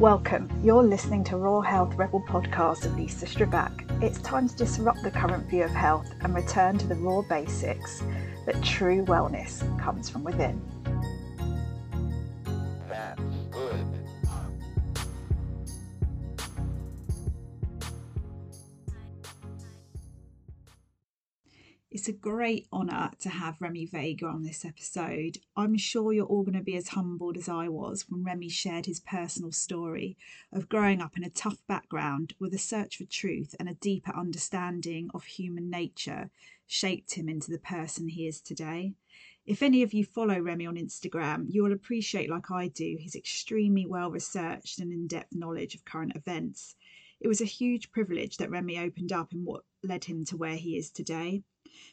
Welcome. You're listening to Raw Health Rebel podcast of Lisa Strbac. It's time to disrupt the current view of health and return to the raw basics that true wellness comes from within. Great honour to have Remy Vega on this episode. I'm sure you're all going to be as humbled as I was when Remy shared his personal story of growing up in a tough background with a search for truth and a deeper understanding of human nature shaped him into the person he is today. If any of you follow Remy on Instagram, you will appreciate, like I do, his extremely well researched and in depth knowledge of current events. It was a huge privilege that Remy opened up in what led him to where he is today.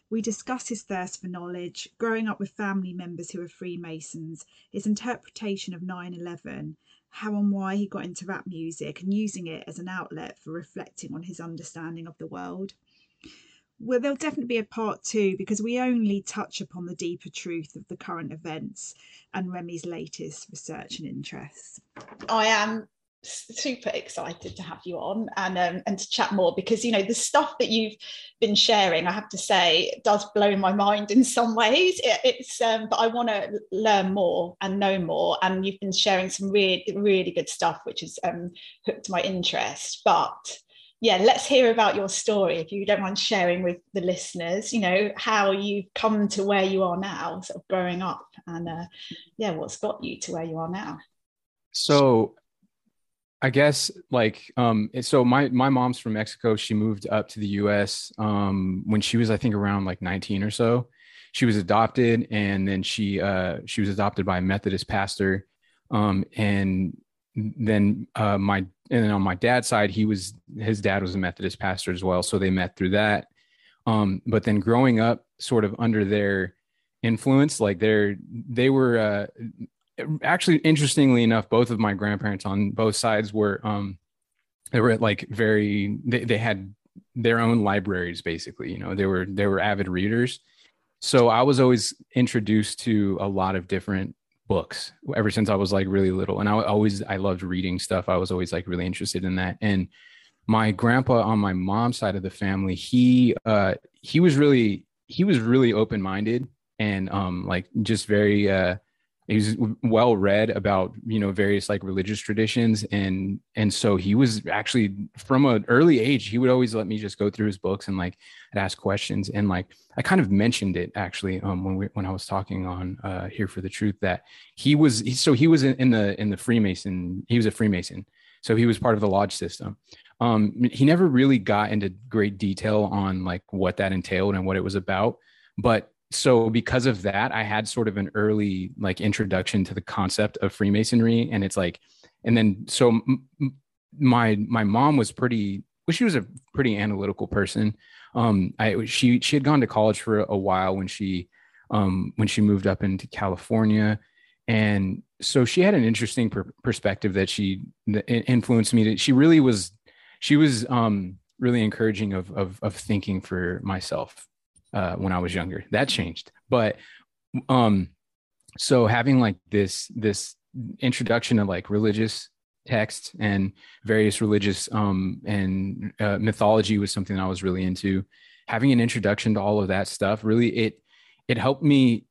We discuss his thirst for knowledge, growing up with family members who are Freemasons, his interpretation of 9 11, how and why he got into rap music, and using it as an outlet for reflecting on his understanding of the world. Well, there'll definitely be a part two because we only touch upon the deeper truth of the current events and Remy's latest research and interests. I am super excited to have you on and um, and to chat more because you know the stuff that you've been sharing i have to say does blow my mind in some ways. It, it's um, but i want to learn more and know more and you've been sharing some really really good stuff which has um, hooked my interest. But yeah let's hear about your story if you don't mind sharing with the listeners you know how you've come to where you are now sort of growing up and uh, yeah what's got you to where you are now? So I guess like um so my my mom's from Mexico. She moved up to the US um when she was I think around like 19 or so. She was adopted and then she uh she was adopted by a Methodist pastor. Um and then uh my and then on my dad's side he was his dad was a Methodist pastor as well so they met through that. Um but then growing up sort of under their influence like they're they were uh actually interestingly enough both of my grandparents on both sides were um they were like very they, they had their own libraries basically you know they were they were avid readers. So i was always introduced to a lot of different books ever since i was like really little. And i always i loved reading stuff. I was always like really interested in that. And my grandpa on my mom's side of the family he uh he was really he was really open minded and um like just very uh he's well read about you know various like religious traditions and and so he was actually from an early age he would always let me just go through his books and like I'd ask questions. And like i kind of mentioned it actually um when we when i was talking on uh here for the truth that he was he, so he was in, in the in the freemason he was a freemason. So he was part of the lodge system. Um he never really got into great detail on like what that entailed and what it was about but so because of that i had sort of an early like introduction to the concept of freemasonry and it's like and then so m- my my mom was pretty well she was a pretty analytical person. Um i she she had gone to college for a while when she um when she moved up into california and so she had an interesting per- perspective that she that influenced me to she really was she was um really encouraging of of of thinking for myself uh, when I was younger. That changed, but um, so having like this this introduction to like religious texts and various religious um and uh, mythology was something I was really into. Having an introduction to all of that stuff really it it helped me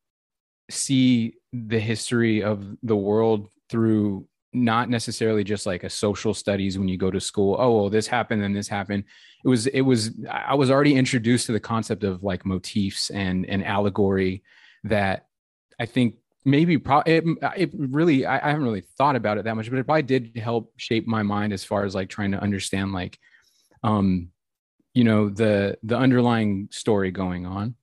see the history of the world through not necessarily just like a social studies when you go to school oh well this happened and this happened. It was it was i was already introduced to the concept of like motifs and and allegory that i think maybe pro- it, it really I, I haven't really thought about it that much but it probably did help shape my mind as far as like trying to understand like um you know the the underlying story going on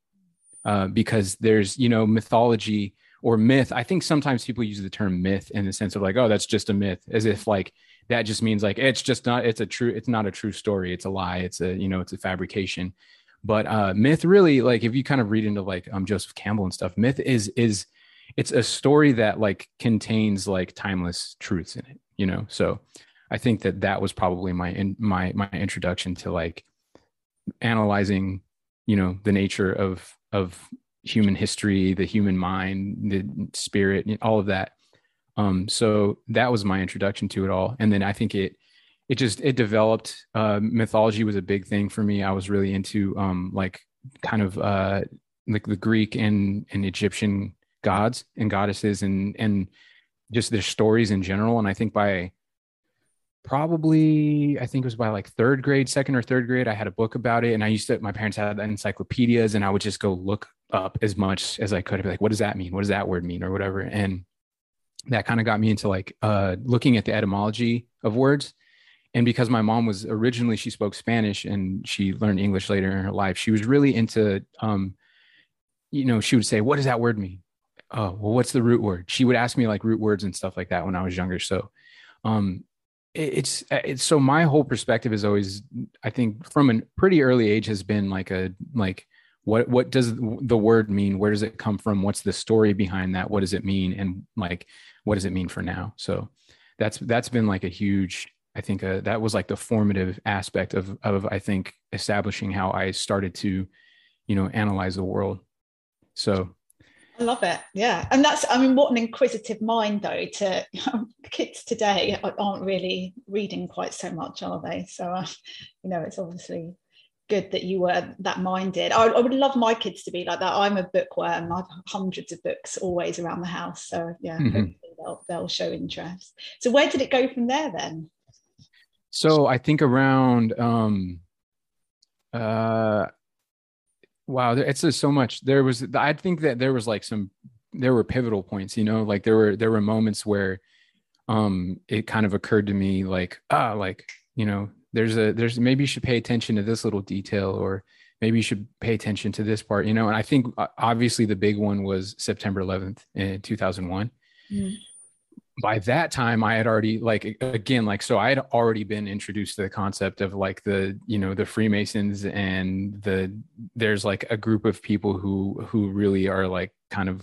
uh because there's you know mythology or myth i think sometimes people use the term myth in the sense of like oh that's just a myth as if like that just means like it's just not it's a true it's not a true story it's a lie it's a you know it's a fabrication. But uh myth really like if you kind of read into like um joseph campbell and stuff myth is is it's a story that like contains like timeless truths in it you know? So i think that that was probably my in my my introduction to like analyzing you know the nature of of human history, the human mind, the spirit, all of that. Um, so that was my introduction to it all. And then I think it it just it developed. Uh, mythology was a big thing for me. I was really into um, like kind of uh, like the Greek and and Egyptian gods and goddesses and and just their stories in general. And I think by probably I think it was by like third grade, second or third grade, I had a book about it. And I used to my parents had encyclopedias and I would just go look up as much as I could. I'd be like, what does that mean? What does that word mean? Or whatever. And that kind of got me into like uh looking at the etymology of words. And because my mom was originally she spoke Spanish and she learned English later in her life, she was really into um, you know, she would say, What does that word mean? oh well what's the root word she would ask me like root words and stuff like that when i was younger so um it's it's so my whole perspective is always i think from a pretty early age has been like a like what what does the word mean? Where does it come from? What's the story behind that? What does it mean? And like what does it mean for now? So that's that's been like a huge i think uh, that was like the formative aspect of of i think establishing how i started to you know analyze the world. So I love it. Yeah. And that's, I mean, what an inquisitive mind, though, to kids today aren't really reading quite so much, are they? So, uh, you know, it's obviously good that you were that minded. I, I, would love my kids to be like that. I'm a bookworm. I've hundreds of books always around the house. So, yeah, mm-hmm. they'll, they'll show interest. So, where did it go from there then? So, I think around, um, uh, wow it's just so much. There was i think that there was like some there were pivotal points you know like there were there were moments where um it kind of occurred to me like ah like you know there's a there's maybe you should pay attention to this little detail or maybe you should pay attention to this part you know and i think obviously the big one was september 11th in 2001 mm by that time i had already like again like so i had already been introduced to the concept of like the you know the freemasons and the there's like a group of people who who really are like kind of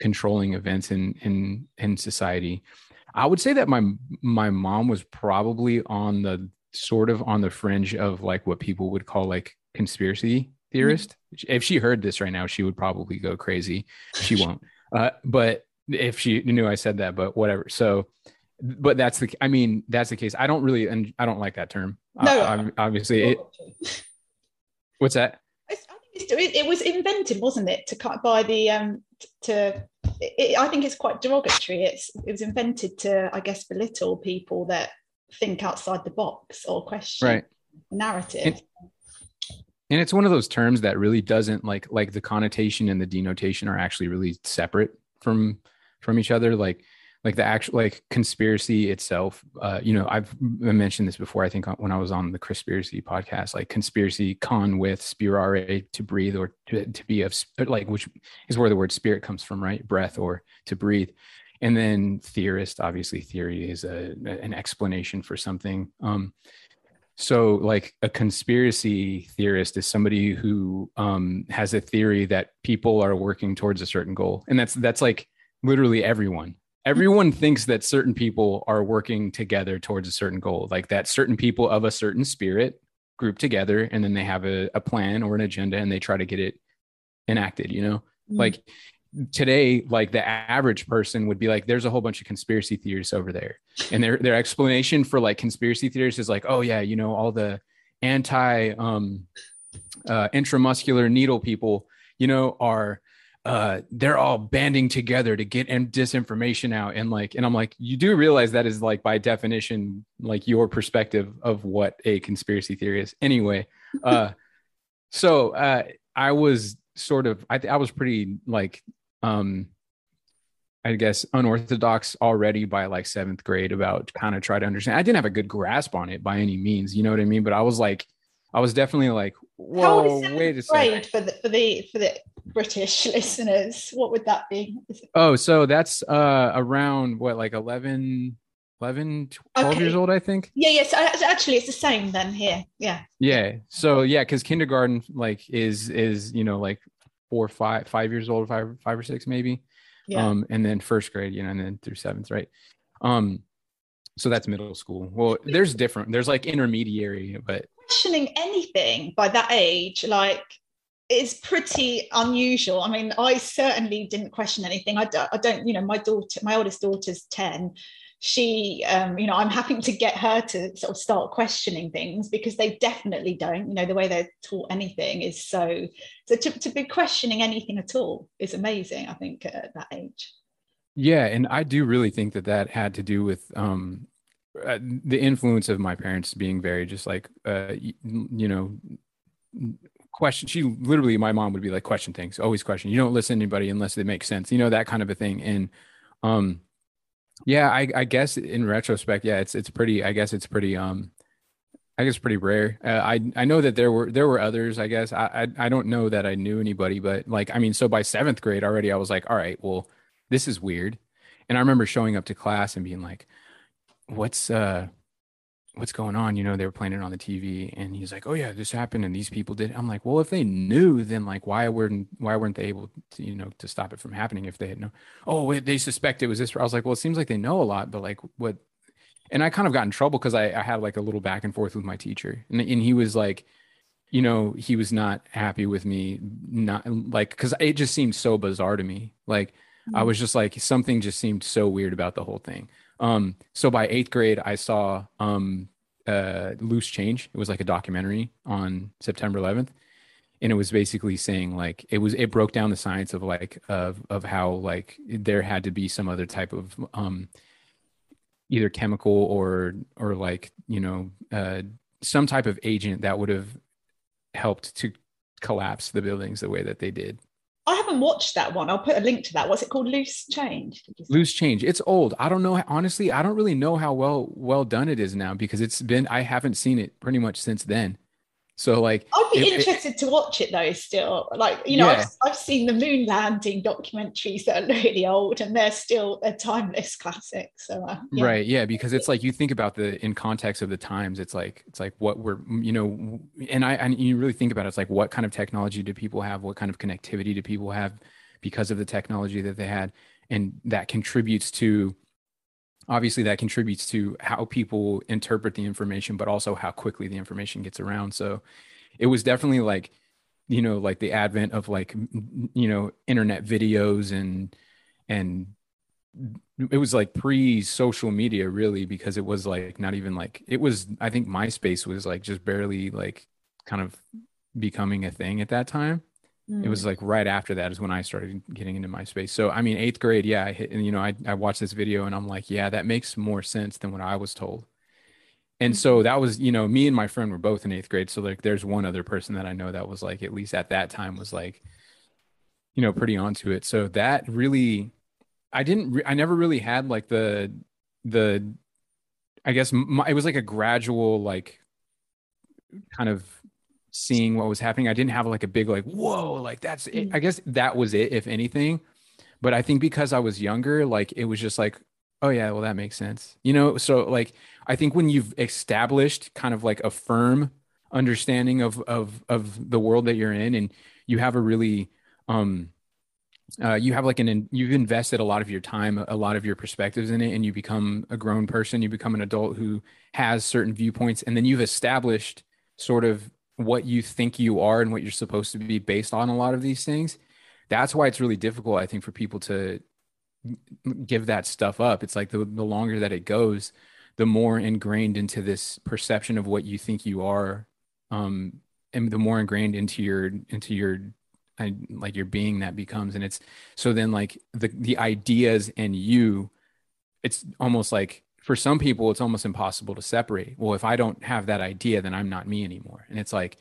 controlling events in in in society. I would say that my my mom was probably on the sort of on the fringe of like what people would call like conspiracy theorist. Mm-hmm. if she heard this right now she would probably go crazy. She won't. Uh, but if she knew I said that, but whatever. So, but that's the, I mean, that's the case. I don't really, and I don't like that term. No, uh, obviously. It, what's that? I think it was invented, wasn't it, to cut by the um to. It, I think it's quite derogatory. It's it was invented to, I guess, belittle people that think outside the box or question right. narrative. And, and it's one of those terms that really doesn't like like the connotation and the denotation are actually really separate from from each other like like the actual like conspiracy itself uh you know i've mentioned this before i think when i was on the conspiracy podcast like conspiracy con with spirare to breathe or to, to be of like which is where the word spirit comes from right? Breath or to breathe. And then theorist obviously theory is a an explanation for something. Um so like a conspiracy theorist is somebody who um has a theory that people are working towards a certain goal. And that's that's like literally everyone. Everyone thinks that certain people are working together towards a certain goal like that certain people of a certain spirit group together and then they have a, a plan or an agenda and they try to get it enacted you know? Mm-hmm. like today like the average person would be like there's a whole bunch of conspiracy theories over there. And their their explanation for like conspiracy theories is like oh yeah you know all the anti um uh intramuscular needle people you know are uh they're all banding together to get and disinformation out and like and i'm like you do realize that is like by definition like your perspective of what a conspiracy theory is anyway uh so uh i was sort of i, I was pretty like um I guess unorthodox already by like seventh grade about kind of try to understand. I didn't have a good grasp on it by any means, you know what I mean? But I was like, I was definitely like, whoa, wait a second. For the for the for the British listeners, what would that be? Oh, so that's uh around what like 11, 11 12 okay. years old, I think. Yeah, yes. Yeah, actually, it's the same then here. Yeah. Yeah. So yeah, because kindergarten like is is you know like four, five, five years old, five, five or six maybe. Yeah. Um, and then first grade, you know, and then through seventh, right? Um, so that's middle school. Well, there's different. There's like intermediary, but questioning anything by that age, like is pretty unusual. I mean, I certainly didn't question anything. I don't, I don't, you know, my daughter, my oldest daughter's 10. She, um, you know, I'm having to get her to sort of start questioning things because they definitely don't, you know, the way they're taught anything is so, so to, to be questioning anything at all is amazing, I think, at that age. Yeah. And I do really think that that had to do with, um, uh, the influence of my parents being very just like uh you, know question she literally my mom would be like question things always question you don't listen to anybody unless they make sense you know that kind of a thing. And um yeah i i guess in retrospect yeah it's it's pretty i guess it's pretty um i guess pretty rare. Uh, i i know that there were there were others i guess. I, I i don't know that i knew anybody but like i mean so by seventh grade already i was like all right well this is weird. And i remember showing up to class and being like what's uh what's going on? You know they were playing it on the tv and he's like oh yeah this happened and these people did i'm like well if they knew then like why weren't why weren't they able to you know to stop it from happening if they had no oh they suspect it was this i was like well it seems like they know a lot but like what and i kind of got in trouble because I, I had like a little back and forth with my teacher and, and he was like you know he was not happy with me not like because it just seemed so bizarre to me. Like mm-hmm. i was just like something just seemed so weird about the whole thing um, so by eighth grade, I saw um, uh, Loose Change. It was like a documentary on September 11th, and it was basically saying like it was it broke down the science of like of of how like there had to be some other type of um, either chemical or or like you know uh, some type of agent that would have helped to collapse the buildings the way that they did. I haven't watched that one. I'll put a link to that. What's it called? Loose Change. Loose Change. It's old. I don't know. Honestly, I don't really know how well well done it is now because it's been. I haven't seen it pretty much since then. So like, I'd be it, interested it, to watch it though. Still, like you know, yeah. I've, I've seen the moon landing documentaries that are really old, and they're still a timeless classic. So uh, yeah. right, yeah, because it's like you think about the in context of the times. It's like it's like what we're you know, and I and you really think about it, it's like what kind of technology do people have? What kind of connectivity do people have because of the technology that they had, and that contributes to obviously that contributes to how people interpret the information but also how quickly the information gets around so it was definitely like you know like the advent of like you know internet videos and and it was like pre social media really because it was like not even like it was i think myspace was like just barely like kind of becoming a thing at that time. It was mm. like right after that is when I started getting into MySpace. So I mean, eighth grade, yeah, I hit, and you know, I I watched this video and I'm like, yeah, that makes more sense than what I was told. And so mm-hmm. that was, you know, me and my friend were both in eighth grade. So like, there's one other person that I know that was like, at least at that time, was like, you know, pretty onto it. So that really, I didn't, re- I never really had like the, the, I guess my, it was like a gradual, like, kind of seeing what was happening. I didn't have like a big like whoa, like that's it. Mm. I guess that was it, if anything. But I think because I was younger, like it was just like, oh yeah, well that makes sense. You know, so like I think when you've established kind of like a firm understanding of of of the world that you're in and you have a really um uh, you have like an you've invested a lot of your time a lot of your perspectives in it and you become a grown person you become an adult who has certain viewpoints and then you've established sort of what you think you are and what you're supposed to be based on a lot of these things that's why it's really difficult i think for people to give that stuff up. It's like the, the longer that it goes the more ingrained into this perception of what you think you are um and the more ingrained into your into your like your being that becomes. And it's so then like the the ideas and you it's almost like for some people it's almost impossible to separate. Well if i don't have that idea then i'm not me anymore. And it's like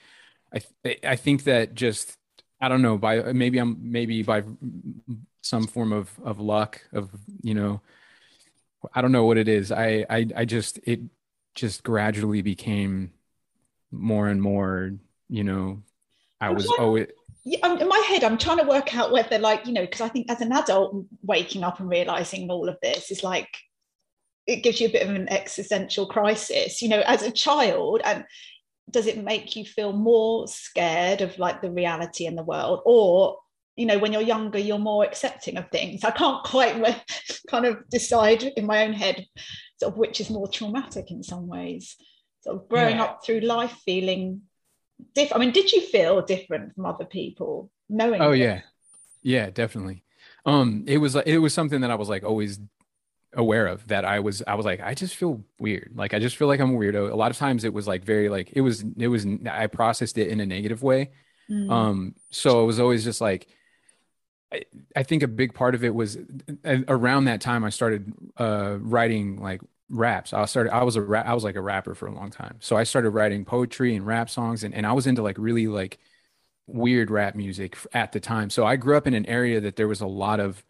i th- i think that just i don't know by maybe i'm maybe by some form of of luck of you know i don't know what it is. I i, I just it just gradually became more and more you know i was always yeah, in my head, I'm trying to work out whether, like, you know, because I think as an adult, waking up and realizing all of this is like it gives you a bit of an existential crisis you know as a child and does it make you feel more scared of like the reality in the world or you know when you're younger you're more accepting of things i can't quite kind of decide in my own head sort of which is more traumatic in some ways sort of growing yeah. up through life feeling different? I mean, did you feel different from other people knowing? Oh yeah, yeah, definitely. Um, it was it was something that I was like always aware of that I was I was like I just feel weird. Like I just feel like I'm a weirdo. A lot of times it was like very like it was it was I processed it in a negative way. Mm. um so it was always just like I, I think a big part of it was uh, around that time I started uh writing like raps. I started I was a rap I was like a rapper for a long time. So I started writing poetry and rap songs and, and I was into like really like weird rap music at the time. So I grew up in an area that there was a lot of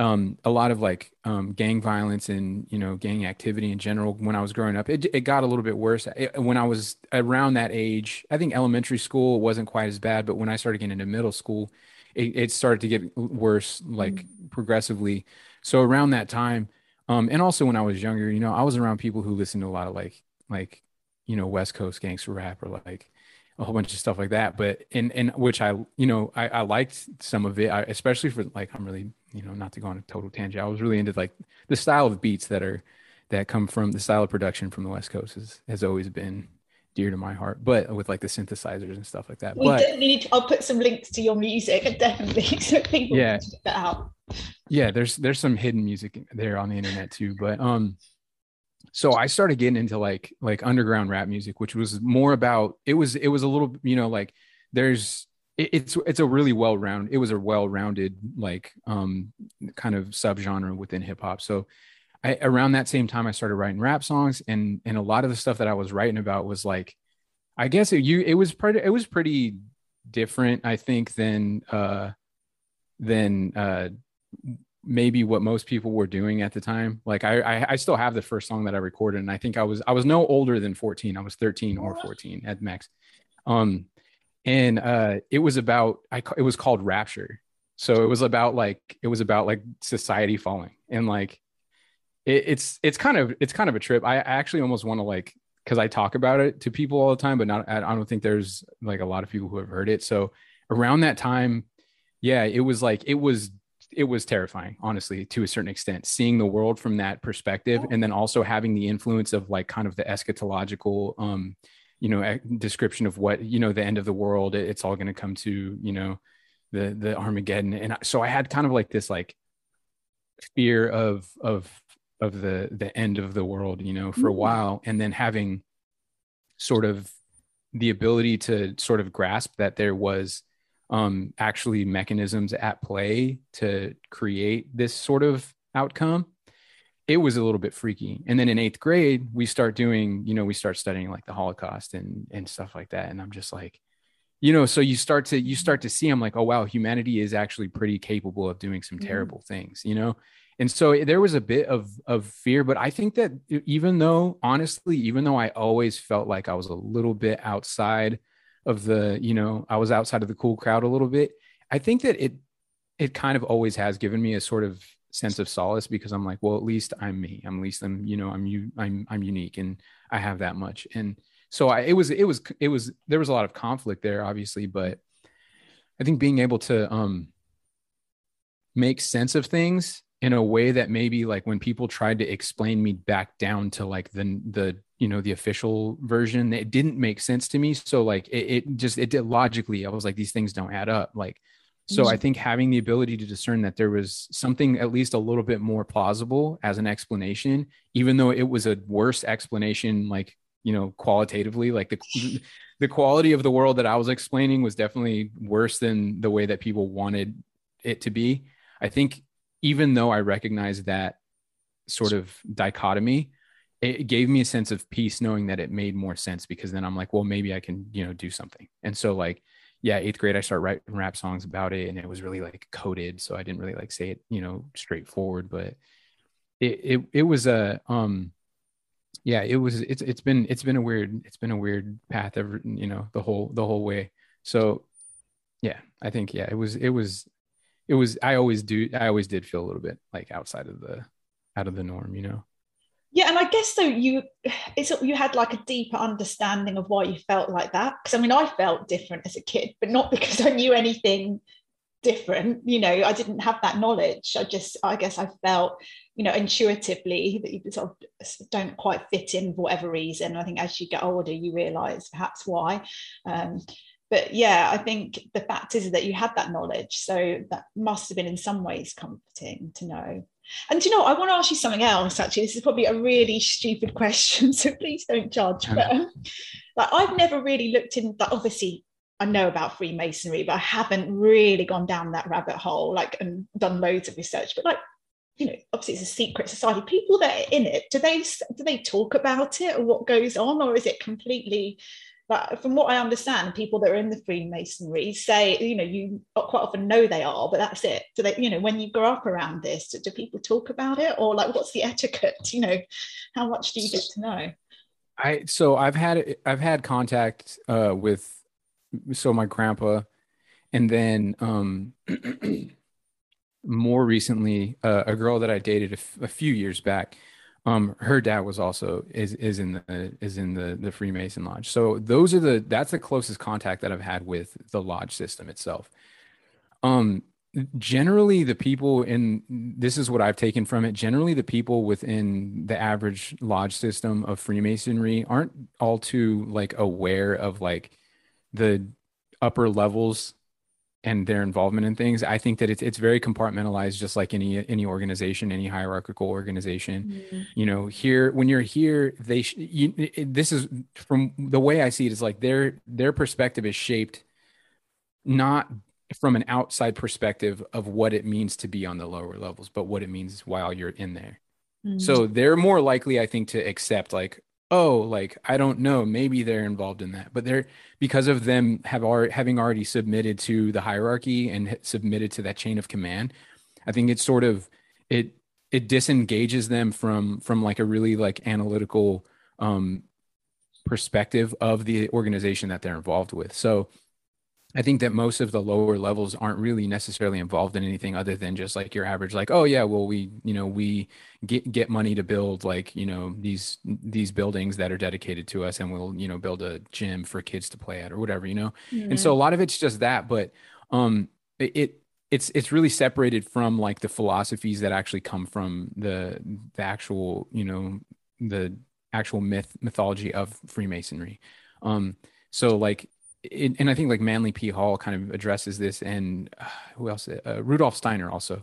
um, a lot of like um, gang violence and you know gang activity in general when I was growing up. It, it got a little bit worse it, when I was around that age. I think elementary school wasn't quite as bad, but when I started getting into middle school, it, it started to get worse like mm-hmm. progressively. So around that time, um, and also when I was younger, you know, I was around people who listened to a lot of like like you know West Coast gangster rap or like a whole bunch of stuff like that. But in in which I you know I, I liked some of it, I, especially for like I'm really you know not to go on a total tangent. I was really into like the style of beats that are that come from the style of production from the West Coast has has always been dear to my heart. But with like the synthesizers and stuff like that. We but, definitely need. To, I'll put some links to your music definitely so people yeah, can check that out. Yeah, there's there's some hidden music there on the internet too, but um so I started getting into like like underground rap music, which was more about it was it was a little you know like there's it, it's it's a really well round it was a well rounded like um kind of subgenre within hip hop. So I, around that same time I started writing rap songs and and a lot of the stuff that I was writing about was like I guess it, you it was pretty it was pretty different I think than uh than uh maybe what most people were doing at the time. Like I, I, I still have the first song that I recorded, and I think I was I was no older than 14. I was 13 or 14 at max. Um, and uh, it was about I it was called Rapture. So it was about like it was about like society falling and like it, it's it's kind of it's kind of a trip. I actually almost want to like because I talk about it to people all the time, but not I don't think there's like a lot of people who have heard it. So around that time, yeah, it was like it was it was terrifying, honestly, to a certain extent, seeing the world from that perspective, and then also having the influence of like kind of the eschatological, um, you know, description of what you know the end of the world. It's all going to come to you know the the Armageddon, and so I had kind of like this like fear of of of the the end of the world, you know, for a while, and then having sort of the ability to sort of grasp that there was um, actually mechanisms at play to create this sort of outcome it was a little bit freaky and then in eighth grade we start doing you know we start studying like the holocaust and and stuff like that and i'm just like you know so you start to you start to see i'm like oh wow humanity is actually pretty capable of doing some mm-hmm. terrible mm-hmm. things you know and so there was a bit of of fear but i think that even though honestly even though i always felt like i was a little bit outside of the you know i was outside of the cool crowd a little bit i think that it it kind of always has given me a sort of sense of solace because i'm like well at least i'm me. I'm at least i'm you know i'm you i'm i'm unique and i have that much. And so i it was it was it was there was a lot of conflict there obviously but i think being able to um make sense of things in a way that maybe like when people tried to explain me back down to like the the you know the official version it didn't make sense to me. So like it, it just it did logically i was like these things don't add up. Like so i think having the ability to discern that there was something at least a little bit more plausible as an explanation even though it was a worse explanation like you know qualitatively like the the quality of the world that i was explaining was definitely worse than the way that people wanted it to be i think even though I recognize that sort of dichotomy, it gave me a sense of peace knowing that it made more sense because then I'm like, well, maybe I can, you know, do something. And so like, yeah, eighth grade, I started writing rap songs about it and it was really like coded. So I didn't really like say it, you know, straightforward, but it, it, it was a, um, yeah, it was, it's, it's been, it's been a weird, it's been a weird path ever, you know, the whole, the whole way. So yeah, I think, yeah, it was, it was, it was i always do i always did feel a little bit like outside of the out of the norm you know yeah and i guess so you it's you had like a deeper understanding of why you felt like that because i mean i felt different as a kid but not because i knew anything different you know i didn't have that knowledge. I just i guess i felt you know intuitively that you sort of don't quite fit in for whatever reason. I think as you get older you realize perhaps why. Um, but yeah i think the fact is that you had that knowledge so that must have been in some ways comforting to know and you know i want to ask you something else actually this is probably a really stupid question so please don't judge but um, like i've never really looked in that obviously I know about Freemasonry, but I haven't really gone down that rabbit hole, like and done loads of research. But like, you know, obviously it's a secret society. People that are in it, do they do they talk about it or what goes on, or is it completely? But from what I understand, people that are in the Freemasonry say, you know, you quite often know they are, but that's it. Do they, you know, when you grow up around this, do, do people talk about it, or like, what's the etiquette? You know, how much do you get to know? I so I've had I've had contact uh, with so my grandpa, and then um, more recently, uh, a girl that I dated a, f- a few years back. Um, her dad was also is is in the is in the the Freemason lodge. So those are the that's the closest contact that I've had with the lodge system itself. Um, generally the people in this is what I've taken from it. Generally, the people within the average lodge system of Freemasonry aren't all too like aware of like the upper levels and their involvement in things i think that it's it's very compartmentalized just like any any organization any hierarchical organization mm-hmm. you know here when you're here they sh- you, it, this is from the way i see it is like their their perspective is shaped not from an outside perspective of what it means to be on the lower levels but what it means while you're in there mm-hmm. so they're more likely i think to accept like oh like i don't know maybe they're involved in that. But they're because of them have already having already submitted to the hierarchy and submitted to that chain of command i think it's sort of it it disengages them from from like a really like analytical um perspective of the organization that they're involved with. So I think that most of the lower levels aren't really necessarily involved in anything other than just like your average, like, oh yeah, well we, you know, we get get money to build like, you know, these these buildings that are dedicated to us, and we'll, you know, build a gym for kids to play at or whatever, you know. And so a lot of it's just that, but um, it, it it's it's really separated from like the philosophies that actually come from the the actual, you know, the actual myth mythology of Freemasonry. Um, so like it, and I think like Manly P. Hall kind of addresses this, and uh, who else? Uh, Rudolf Steiner also.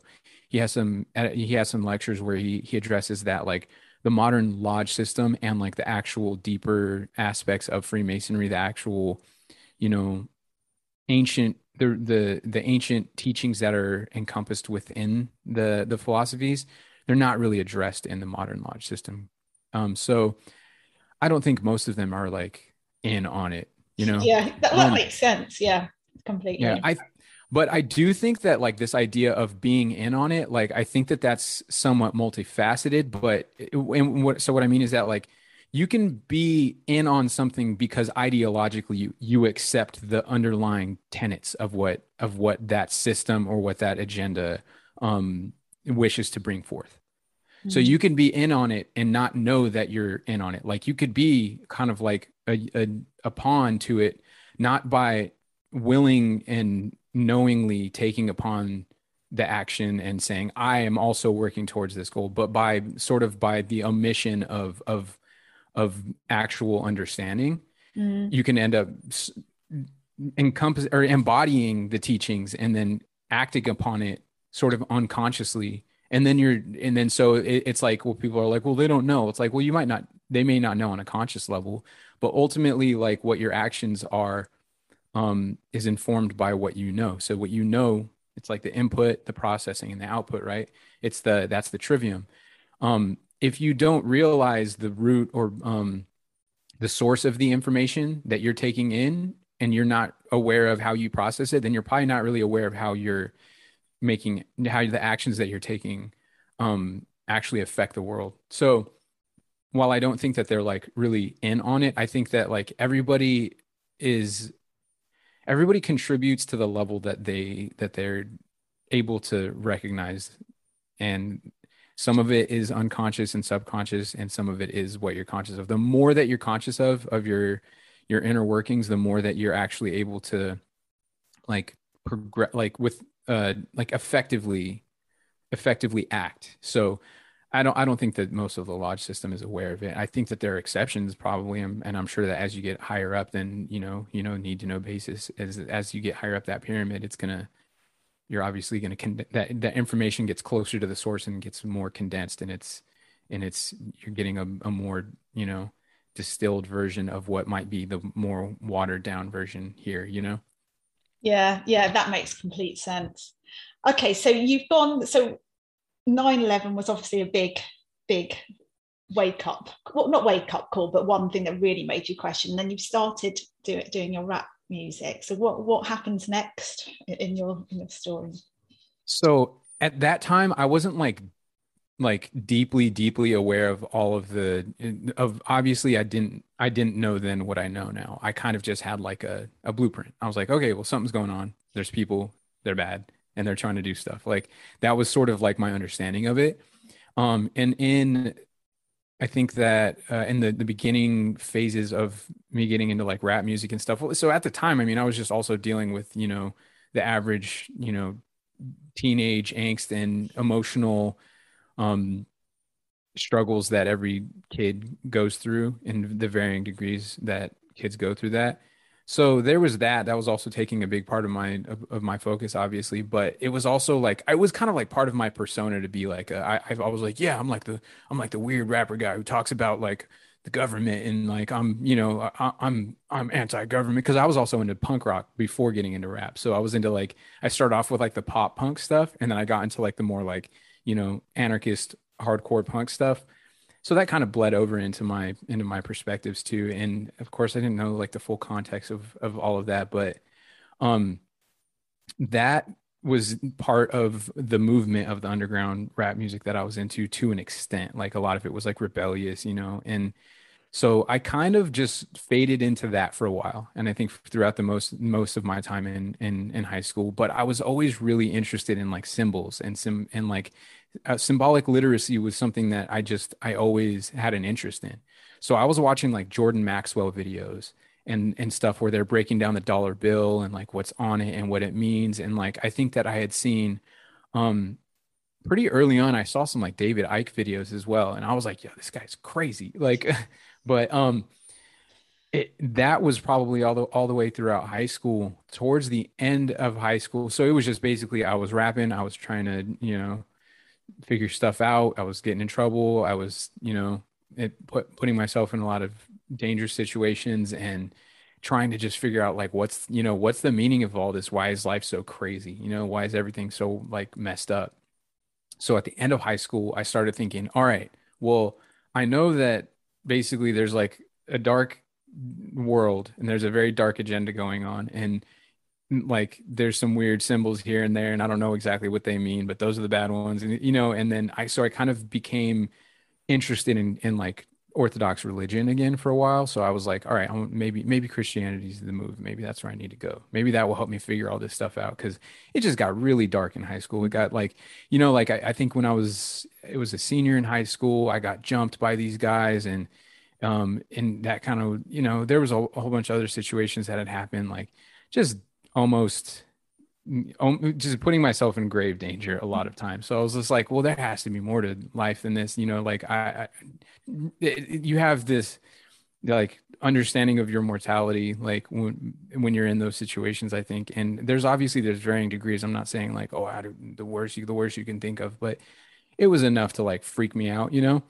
He has some uh, he has some lectures where he he addresses that like the modern lodge system and like the actual deeper aspects of Freemasonry, the actual, you know, ancient the the the ancient teachings that are encompassed within the the philosophies. They're not really addressed in the modern lodge system. Um, so I don't think most of them are like in on it you know yeah that, that um, makes sense yeah completely yeah i but i do think that like this idea of being in on it like i think that that's somewhat multifaceted but and what so what i mean is that like you can be in on something because ideologically you you accept the underlying tenets of what of what that system or what that agenda um wishes to bring forth so mm-hmm. you can be in on it and not know that you're in on it. Like you could be kind of like a, a, a pawn to it, not by willing and knowingly taking upon the action and saying I am also working towards this goal, but by sort of by the omission of of of actual understanding, mm. you can end up encompass or embodying the teachings and then acting upon it sort of unconsciously and then you're and then so it, it's like well people are like well they don't know it's like well you might not they may not know on a conscious level but ultimately like what your actions are um is informed by what you know. So what you know it's like the input the processing and the output right? It's the that's the trivium. Um if you don't realize the root or um the source of the information that you're taking in and you're not aware of how you process it then you're probably not really aware of how you're making how the actions that you're taking um actually affect the world. So while i don't think that they're like really in on it i think that like everybody is everybody contributes to the level that they that they're able to recognize. And some of it is unconscious and subconscious and some of it is what you're conscious of. The more that you're conscious of of your your inner workings the more that you're actually able to like progress like with uh like effectively effectively act. So I don't I don't think that most of the lodge system is aware of it. I think that there are exceptions probably and, and I'm sure that as you get higher up then you know you know need to know basis as as you get higher up that pyramid it's going to you're obviously going to con- that that information gets closer to the source and gets more condensed and it's and it's you're getting a, a more you know distilled version of what might be the more watered down version here you know yeah yeah that makes complete sense okay so you've gone so 9-11 was obviously a big big wake up well not wake up call but one thing that really made you question. And then you've started do, doing your rap music. So what what happens next in your in your story? So at that time i wasn't like like deeply deeply aware of all of the of obviously i didn't i didn't know then what i know now. I kind of just had like a, a blueprint. I was like okay well something's going on. There's people. They're bad and they're trying to do stuff like that was sort of like my understanding of it um and in i think that uh, in the the beginning phases of me getting into like rap music and stuff so at the time i mean i was just also dealing with you know the average you know teenage angst and emotional um, struggles that every kid goes through in the varying degrees that kids go through that. So there was that. That was also taking a big part of my of, of my focus, obviously. But it was also like I was kind of like part of my persona to be like a, I, I was like, yeah, I'm like the I'm like the weird rapper guy who talks about like the government and like I'm you know I, I'm I'm anti-government because I was also into punk rock before getting into rap. So I was into like I started off with like the pop punk stuff, and then I got into like the more like you know, anarchist hardcore punk stuff. So that kind of bled over into my into my perspectives too. And of course I didn't know like the full context of of all of that, but um that was part of the movement of the underground rap music that I was into to an extent. Like a lot of it was like rebellious, you know, and so I kind of just faded into that for a while, and I think throughout the most most of my time in in in high school. But I was always really interested in like symbols and sim and like uh, symbolic literacy was something that I just I always had an interest in. So I was watching like Jordan Maxwell videos and and stuff where they're breaking down the dollar bill and like what's on it and what it means and like I think that I had seen um pretty early on I saw some like David Icke videos as well and I was like, yeah, this guy's crazy. Like but um it, that was probably all the all the way throughout high school towards the end of high school. So it was just basically i was rapping i was trying to you know figure stuff out. I was getting in trouble. I was you know it, put, putting myself in a lot of dangerous situations and trying to just figure out like what's you know what's the meaning of all this? Why is life so crazy? You know why is everything so like messed up? So at the end of high school i started thinking all right well i know that basically there's like a dark world and there's a very dark agenda going on and like there's some weird symbols here and there and I don't know exactly what they mean but those are the bad ones and you know and then I so I kind of became interested in in like orthodox religion again for a while. So I was like all right maybe maybe Christianity is the move. Maybe that's where I need to go. Maybe that will help me figure all this stuff out cuz it just got really dark in high school. It got like you know like I, I think when I was it was a senior in high school I got jumped by these guys and um and that kind of you know there was a, a, whole bunch of other situations that had happened like just almost just putting myself in grave danger a lot of times. So i was just like well there has to be more to life than this you know like i, I you have this like understanding of your mortality like when when you're in those situations i think. And there's obviously there's varying degrees. I'm not saying like oh the worst you the worst you can think of but it was enough to like freak me out you know?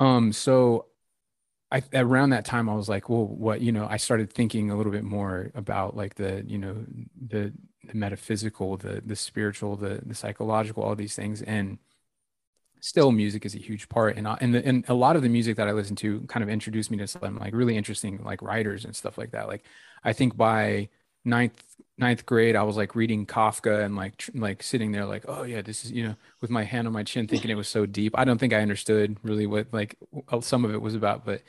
Um so I, around that time, I was like, well, what, you know, I started thinking a little bit more about like the, you know, the, the metaphysical, the, the spiritual, the, the psychological, all these things. And still music is a huge part. And, and, the, and a lot of the music that I listen to kind of introduced me to some like really interesting, like writers and stuff like that. Like, I think by ninth, ninth grade, I was like reading Kafka and like, tr- like sitting there like, oh yeah, this is, you know, with my hand on my chin, thinking it was so deep. I don't think I understood really what like some of it was about, but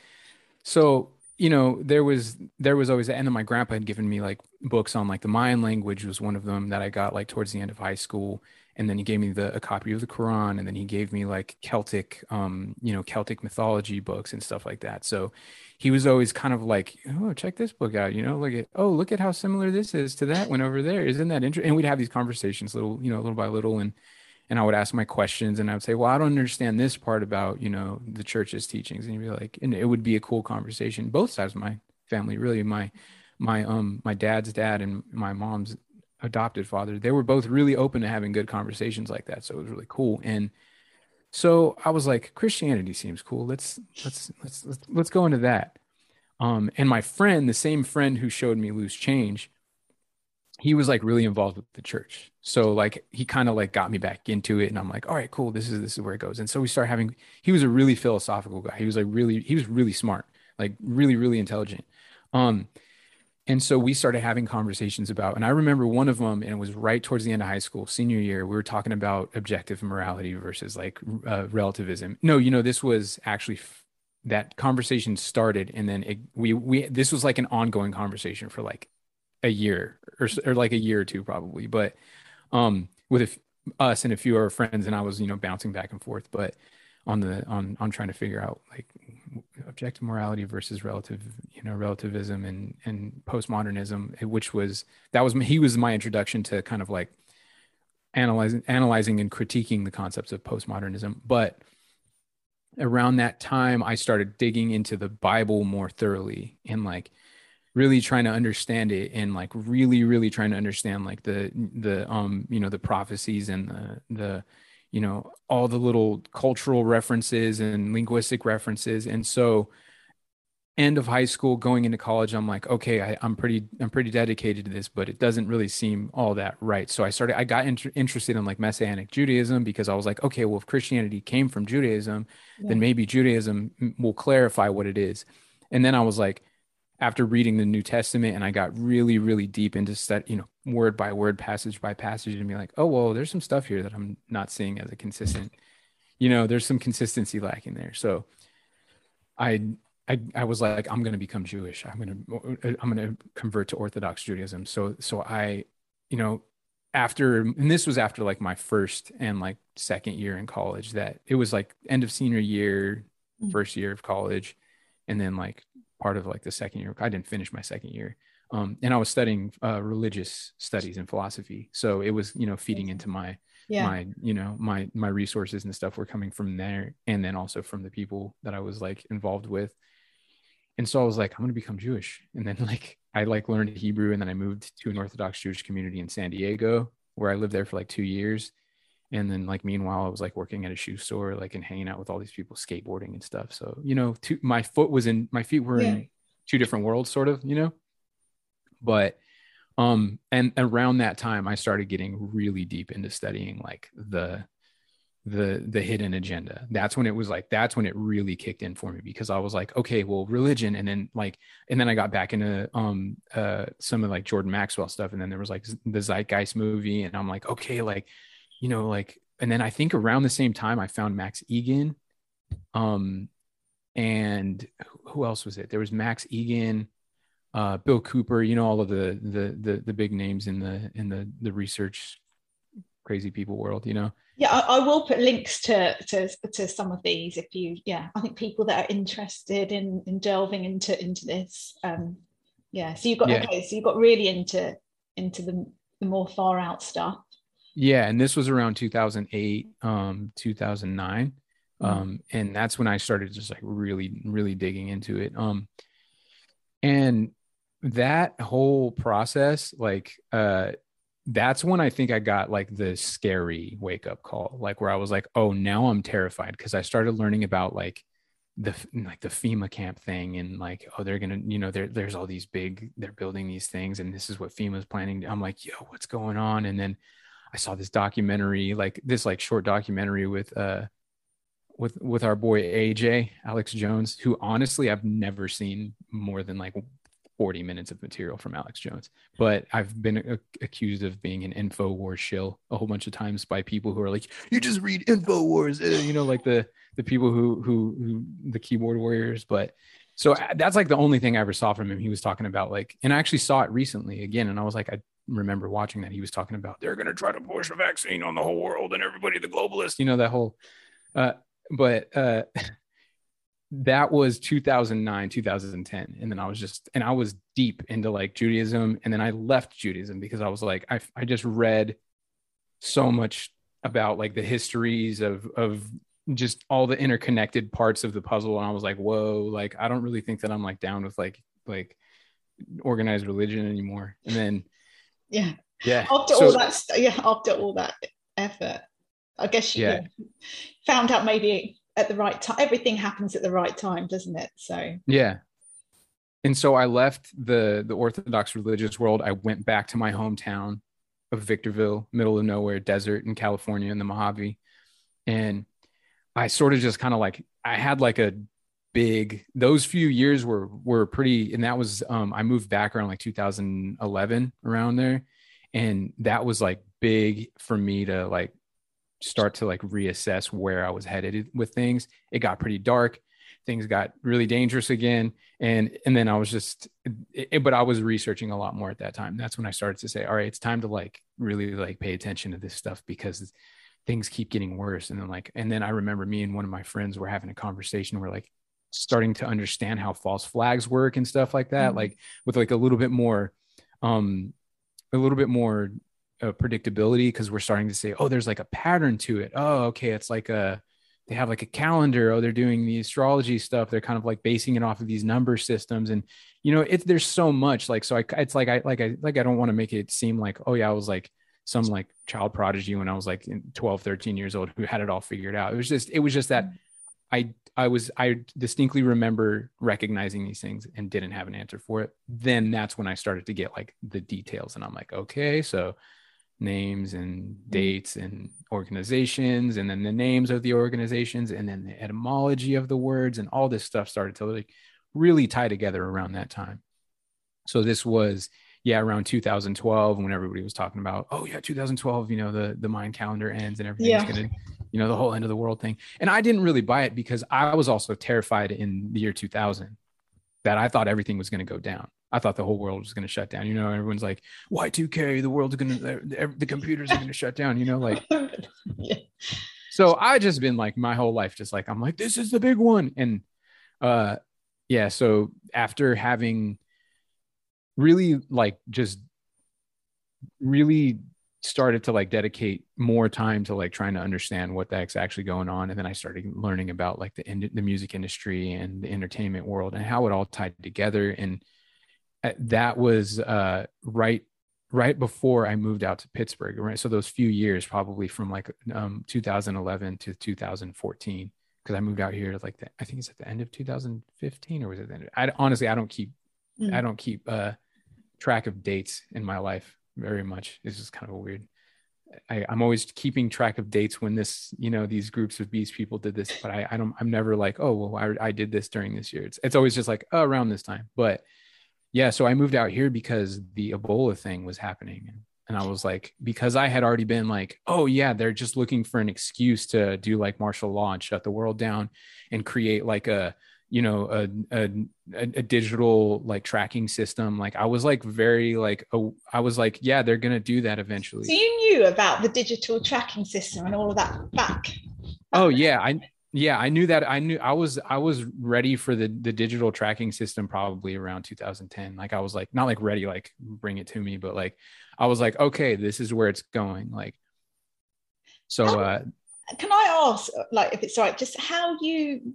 so you know there was there was always and then my grandpa had given me like books on like the mayan language was one of them that i got like towards the end of high school and then he gave me the a copy of the Quran, and then he gave me like Celtic, um, you know, Celtic mythology books and stuff like that. So he was always kind of like, oh, check this book out, you know, look at oh, look at how similar this is to that one over there. Isn't that interesting? And we'd have these conversations, little, you know, little by little, and and I would ask my questions, and I would say, well, I don't understand this part about you know the church's teachings, and you'd be like, and it would be a cool conversation. Both sides of my family, really, my my um my dad's dad and my mom's adopted father, they were both really open to having good conversations like that. So it was really cool. And so I was like, Christianity seems cool. Let's let's let's let's, let's go into that. Um, and my friend, the same friend who showed me loose change, he was like really involved with the church. So like he kind of like got me back into it, and I'm like, all right, cool. This is this is where it goes. And so we started having. He was a really philosophical guy. He was like really he was really smart, like really really intelligent. Um, and so we started having conversations about, and I remember one of them, and it was right towards the end of high school, senior year. We were talking about objective morality versus like uh, relativism. No, you know, this was actually f- that conversation started, and then it, we we this was like an ongoing conversation for like a year or, or like a year or two probably, but um, with us and a few of our friends, and I was you know bouncing back and forth, but on the on on trying to figure out like objective morality versus relative you know relativism and and postmodernism which was that was he was my introduction to kind of like analyzing analyzing and critiquing the concepts of postmodernism. But around that time i started digging into the bible more thoroughly and like really trying to understand it and like really really trying to understand like the the um you know the prophecies and the the you know all the little cultural references and linguistic references. And so end of high school going into college i'm like okay I, am pretty i'm pretty dedicated to this but it doesn't really seem all that right. So i started i got inter- interested in like messianic judaism because i was like okay well if christianity came from judaism yeah. then maybe judaism will clarify what it is. And then i was like after reading the New Testament and I got really, really deep into that, you know, word by word, passage by passage, and be like, oh, well, there's some stuff here that I'm not seeing as a consistent, you know, there's some consistency lacking there. So I, I, I was like, I'm going to become Jewish. I'm going to, I'm going to convert to Orthodox Judaism. So, so I, you know, after, and this was after like my first and like second year in college that it was like end of senior year, mm. first year of college. And then like part of like the second year. I didn't finish my second year. Um, and I was studying uh, religious studies and philosophy. So it was, you know, feeding into my, yeah. my, you know, my, my resources and stuff were coming from there. And then also from the people that I was like involved with. And so I was like, I'm going to become Jewish. And then like, I like learned Hebrew and then I moved to an Orthodox Jewish community in San Diego where I lived there for like two years and then like meanwhile i was like working at a shoe store like and hanging out with all these people skateboarding and stuff. So you know to, my foot was in my feet were yeah. in two different worlds sort of you know? But um and around that time i started getting really deep into studying like the the the hidden agenda. That's when it was like that's when it really kicked in for me because i was like okay well religion and then like and then i got back into um uh some of like jordan maxwell stuff and then there was like the zeitgeist movie and i'm like okay like you know, like, and then I think around the same time I found Max Igan. Um, and who else was it? There was Max Igan, uh, Bill Cooper, you know, all of the, the, the, the big names in the, in the, the research crazy people world, you know? Yeah, I, I, will put links to, to to some of these if you. Yeah, I think people that are interested in in delving into into this. Um, yeah, so you've got yeah. okay, so you got really into into the the more far out stuff. Yeah, and this was around 2008, um, 2009. Mm-hmm. Um, and that's when I started just like really, really digging into it. Um, and that whole process, like, uh, that's when I think I got like the scary wake up call, like where I was like, oh, now I'm terrified because I started learning about like the like the FEMA camp thing and like, oh, they're gonna, you know, there there's all these big, they're building these things and this is what FEMA's planning. I'm like, yo, what's going on? And then I saw this documentary, like this like short documentary with uh with with our boy AJ Alex Jones, who honestly I've never seen more than like 40 minutes of material from Alex Jones. But I've been a- accused of being an InfoWars shill a whole bunch of times by people who are like, you just read InfoWars, uh, you know, like the the people who who who the keyboard warriors. But so uh, that's like the only thing I ever saw from him. He was talking about like, and I actually saw it recently again, and I was like, I remember watching that he was talking about they're going to try to push a vaccine on the whole world and everybody the globalist you know that whole uh but uh that was 2009 2010 and then i was just and i was deep into like judaism and then i left judaism because i was like i, I just read so much about like the histories of of just all the interconnected parts of the puzzle and i was like whoa like i don't really think that i'm like down with like like organized religion anymore and then yeah. Yeah. After so, all that yeah after all that effort i guess you yeah. found out maybe at the right time everything happens at the right time doesn't it? So yeah. And so i left the the orthodox religious world. I went back to my hometown of victorville middle of nowhere desert in california in the mojave. And i sort of just kind of like i had like a big those few years were were pretty and that was um i moved back around like 2011 around there and that was like big for me to like start to like reassess where I was headed with things. It got pretty dark. Things got really dangerous again. And and then I was just it, but I was researching a lot more at that time. That's when I started to say, all right, it's time to like really like pay attention to this stuff because things keep getting worse. And then like and then I remember me and one of my friends were having a conversation where like starting to understand how false flags work and stuff like that, mm-hmm. like with like a little bit more um a little bit more uh, predictability because we're starting to say, oh, there's like a pattern to it. Oh, okay, it's like a they have like a calendar. Oh, they're doing the astrology stuff. They're kind of like basing it off of these number systems, and you know, it's there's so much like so. I it's like I like I like I don't want to make it seem like oh yeah, I was like some like child prodigy when I was like 12, 13 years old who had it all figured out. It was just it was just that I I was I distinctly remember recognizing these things and didn't have an answer for it. Then that's when I started to get like the details and I'm like, okay, so names and mm-hmm. dates and organizations and then the names of the organizations and then the etymology of the words and all this stuff started to like really tie together around that time so this was yeah around 2012 when everybody was talking about oh yeah 2012 you know the the Mayan calendar ends and everything's yeah. gonna you know the whole end of the world thing and i didn't really buy it because i was also terrified in the year 2000 that i thought everything was going to go down I thought the whole world was going to shut down. You know, everyone's like, Y2K, the world's going to, the, computers are going to shut down, you know, like. yeah. So I just been like my whole life, just like, I'm like, this is the big one. And uh, yeah. So after having really like just really started to like dedicate more time to like trying to understand what the heck's actually going on and then i started learning about like the the music industry and the entertainment world and how it all tied together and uh, that was uh, right right before I moved out to Pittsburgh. Right, so those few years, probably from like um, 2011 to 2014, because I moved out here like the, I think it's at the end of 2015 or was it the end? I honestly I don't keep mm. I don't keep uh, track of dates in my life very much. It's just kind of a weird. I, am always keeping track of dates when this, you know, these groups of beast people did this, but I, I don't, I'm never like, oh, well, I, I did this during this year. It's, it's always just like oh, around this time. But yeah, so I moved out here because the Ebola thing was happening. And I was like, because I had already been like, oh, yeah, they're just looking for an excuse to do like martial law and shut the world down and create like a, you know, a, a, a digital like tracking system. Like I was like very like, oh, I was like, yeah, they're going to do that eventually. So you knew about the digital tracking system and all of that back. Oh, yeah. I, yeah i knew that i knew i was i was ready for the the digital tracking system probably around 2010 like i was like not like ready like bring it to me but like i was like okay this is where it's going like so how, uh can i ask like if it's right just how you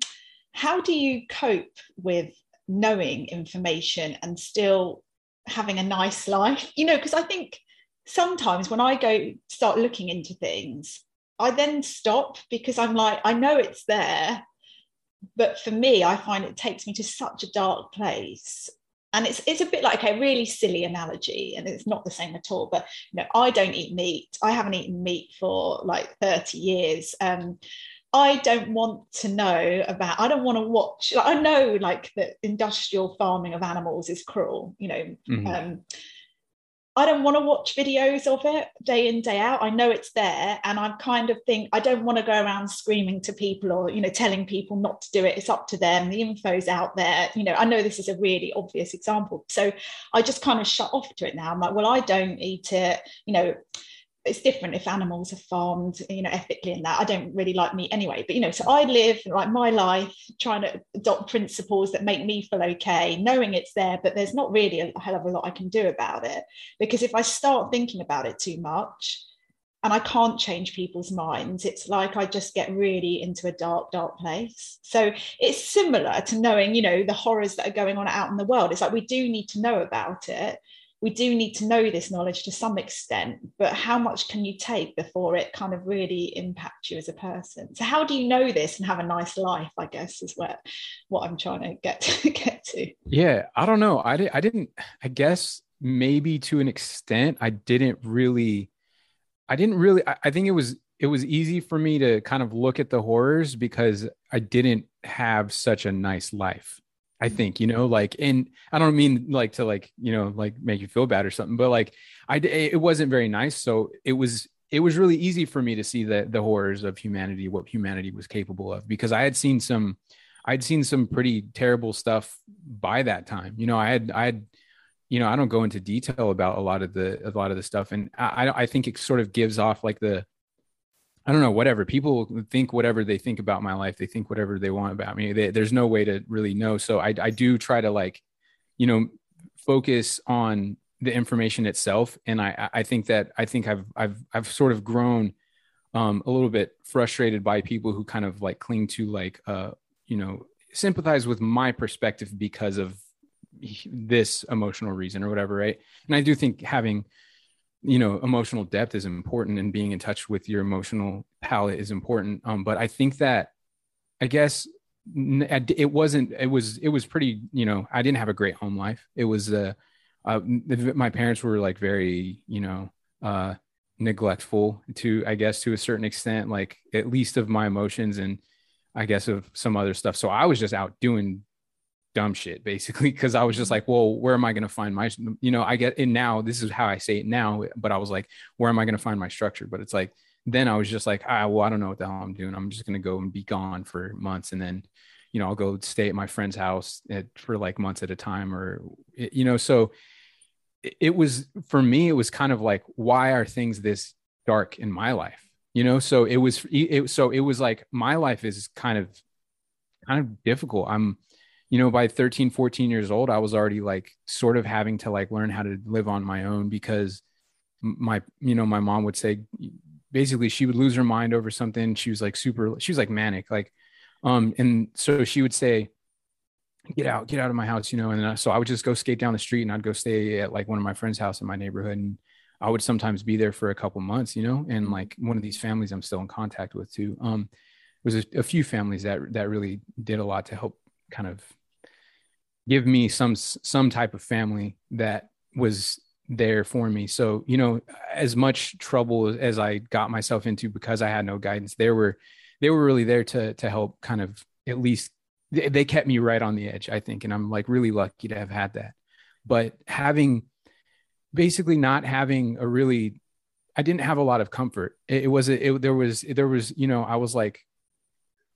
how do you cope with knowing information and still having a nice life you know because i think sometimes when i go start looking into things I then stop because I'm like, I know it's there, but for me, I find it takes me to such a dark place. And it's it's a bit like a really silly analogy, and it's not the same at all. But you know, I don't eat meat. I haven't eaten meat for like 30 years. Um, I don't want to know about, I don't want to watch, like, I know like that industrial farming of animals is cruel, you know. Mm-hmm. Um, I don't want to watch videos of it day in, day out. I know it's there. And I kind of think I don't want to go around screaming to people or, you know, telling people not to do it. It's up to them. The info's out there. You know, I know this is a really obvious example. So I just kind of shut off to it now. I'm like, well, I don't eat it. You know, it's different if animals are farmed, you know, ethically and that. I don't really like meat anyway. But you know, so I live like my life trying to adopt principles that make me feel okay, knowing it's there, but there's not really a hell of a lot I can do about it. Because if I start thinking about it too much, and I can't change people's minds. It's like I just get really into a dark, dark place. So it's similar to knowing, you know, the horrors that are going on out in the world. It's like we do need to know about it, we do need to know this knowledge to some extent, but how much can you take before it kind of really impacts you as a person? So how do you know this and have a nice life? I guess is what what I'm trying to get to get to. Yeah, I don't know. I did. I didn't. I guess maybe to an extent, I didn't really. I didn't really. I, I think it was it was easy for me to kind of look at the horrors because I didn't have such a nice life. I think, you know, like, and I don't mean like to like, you know, like make you feel bad or something, but like, I, it wasn't very nice. So it was, it was really easy for me to see the, the horrors of humanity, what humanity was capable of, because I had seen some, I'd seen some pretty terrible stuff by that time. You know, I had, I had, you know, I don't go into detail about a lot of the, a lot of the stuff. And I, I think it sort of gives off like the, I don't know, whatever people think, whatever they think about my life, they think whatever they want about me. They, there's no way to really know. So I, I do try to like, you know, focus on the information itself. And I, I think that I think I've, I've, I've sort of grown um, a little bit frustrated by people who kind of like cling to like, uh, you know, sympathize with my perspective because of this emotional reason or whatever. Right. And I do think having, you know emotional depth is important and being in touch with your emotional palette is important. Um but i think that i guess it wasn't it was it was pretty you know i didn't have a great home life. It was uh, uh my parents were like very you know uh neglectful to i guess to a certain extent like at least of my emotions and i guess of some other stuff. So i was just out doing dumb shit basically because I was just like, well, where am I going to find my, you know, I get it now. This is how I say it now, but I was like, where am I going to find my structure? But it's like, then I was just like, ah, well, I don't know what the hell I'm doing. I'm just going to go and be gone for months. And then, you know, I'll go stay at my friend's house at, for like months at a time or, you know, so it, it was, for me, it was kind of like, why are things this dark in my life? You know, so it was, it, so it was like, my life is kind of, kind of difficult. I'm, you know by 13 14 years old i was already like sort of having to like learn how to live on my own because my you know my mom would say basically she would lose her mind over something. She was like super she was like manic like um and so she would say get out get out of my house you know and so i would just go skate down the street and i'd go stay at like one of my friends house in my neighborhood and i would sometimes be there for a couple months you know and like one of these families i'm still in contact with too. Um it was a, a few families that that really did a lot to help kind of give me some some type of family that was there for me. So you know as much trouble as i got myself into because i had no guidance they were they were really there to to help kind of at least they kept me right on the edge i think and i'm like really lucky to have had that. But having basically not having a really i didn't have a lot of comfort. It, it was it, there was there was you know i was like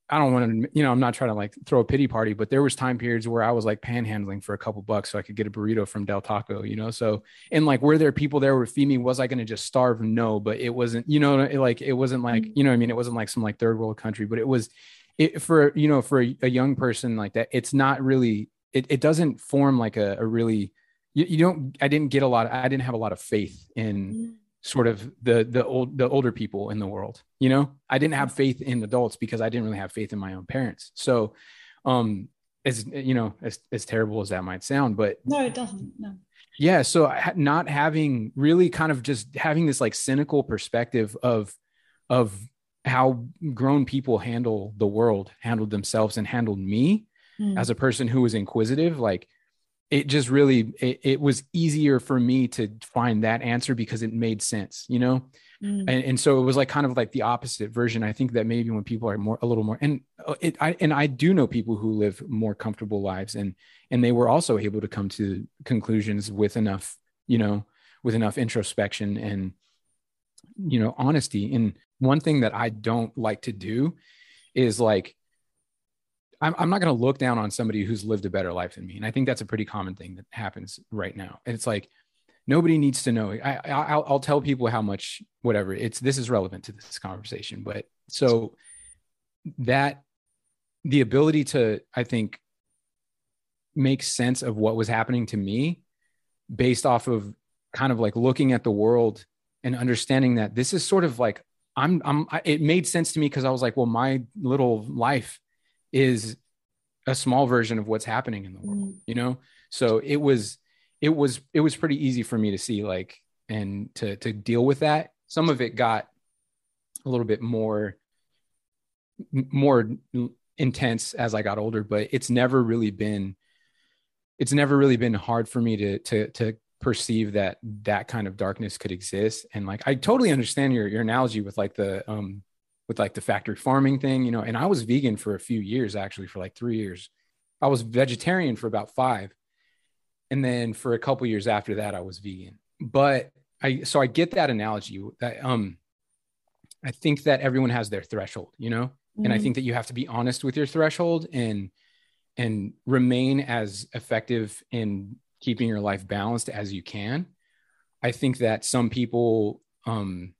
I don't want to, you know, I'm not trying to like throw a pity party, but there was time periods where I was like panhandling for a couple bucks so I could get a burrito from Del Taco, you know? So, and like, were there people there would feed me? Was I going to just starve? No, but it wasn't, you know, it, like, it wasn't like, mm-hmm. you know, I mean, it wasn't like some like third world country, but it was it for, you know, for a, a young person like that, it's not really, it, it doesn't form like a, a really, you, you, don't, I didn't get a lot, of, I didn't have a lot of faith in, mm-hmm sort of the the old the older people in the world you know? I didn't have faith in adults because i didn't really have faith in my own parents. So um as you know as, as terrible as that might sound but no it doesn't no. Yeah so not having really kind of just having this like cynical perspective of of how grown people handle the world handled themselves and handled me mm. as a person who was inquisitive like it just really it, it, was easier for me to find that answer because it made sense you know? Mm. and, and so it was like kind of like the opposite version. I think that maybe when people are more a little more and uh, it i and i do know people who live more comfortable lives and and they were also able to come to conclusions with enough you know with enough introspection and you know honesty. And one thing that i don't like to do is like i'm, I'm not going to look down on somebody who's lived a better life than me and i think that's a pretty common thing that happens right now. And it's like nobody needs to know. I, I will tell people how much whatever it's this is relevant to this conversation but so that the ability to i think make sense of what was happening to me based off of kind of like looking at the world and understanding that this is sort of like I'm I'm it made sense to me because I was like, well, my little life is a small version of what's happening in the world, mm. you know? So it was it was it was pretty easy for me to see like and to to deal with that. Some of it got a little bit more more intense as I got older, but it's never really been it's never really been hard for me to to to perceive that that kind of darkness could exist and like i totally understand your your analogy with like the um with like the factory farming thing you know and i was vegan for a few years actually for like three years i was vegetarian for about five and then for a couple years after that i was vegan but i so i get that analogy that um i think that everyone has their threshold you know mm-hmm. and i mm-hmm. think that you have to be honest with your threshold and and remain as effective in keeping your life balanced as you can. I think that some people, um,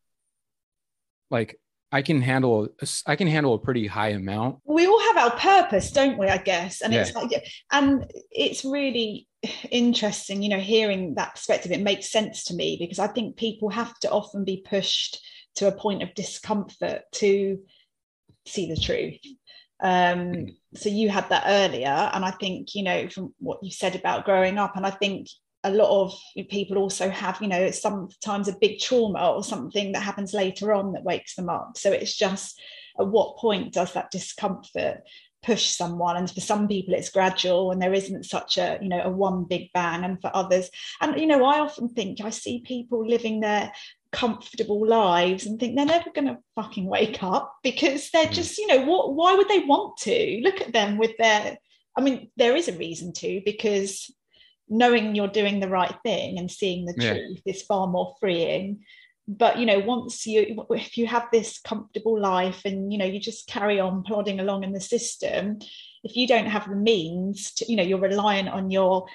like I can handle, I can handle a pretty high amount. We all have our purpose, don't we? I guess, and yeah. it's like, and it's really interesting, you know, hearing that perspective. It makes sense to me because I think people have to often be pushed to a point of discomfort to see the truth um, hmm. so you had that earlier and i think you know from what you said about growing up and i think a lot of people also have you know sometimes a big trauma or something that happens later on that wakes them up. So it's just at what point does that discomfort push someone? And for some people it's gradual and there isn't such a you know a one big bang. And for others and you know i often think i see people living their comfortable lives and think they're never going to fucking wake up because they're mm. just you know what why would they want to? Look at them with their i mean there is a reason to because knowing you're doing the right thing and seeing the yeah. truth is far more freeing but you know once you if you have this comfortable life and you know you just carry on plodding along in the system if you don't have the means to you know you're reliant on your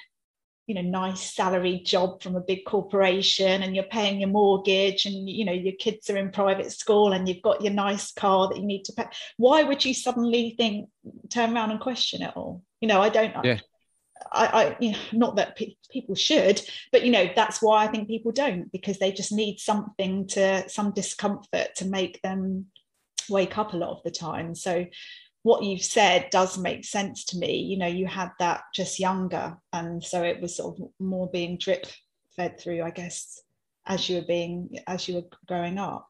you know nice salary job from a big corporation and you're paying your mortgage and you know your kids are in private school and you've got your nice car that you need to pay why would you suddenly think turn around and question it all you know i don't yeah. I, I you know, not that pe- people should, but you know that's why I think people don't because they just need something to some discomfort to make them wake up a lot of the time. So what you've said does make sense to me. You know, you had that just younger, and so it was sort of more being drip fed through, I guess, as you were being as you were growing up.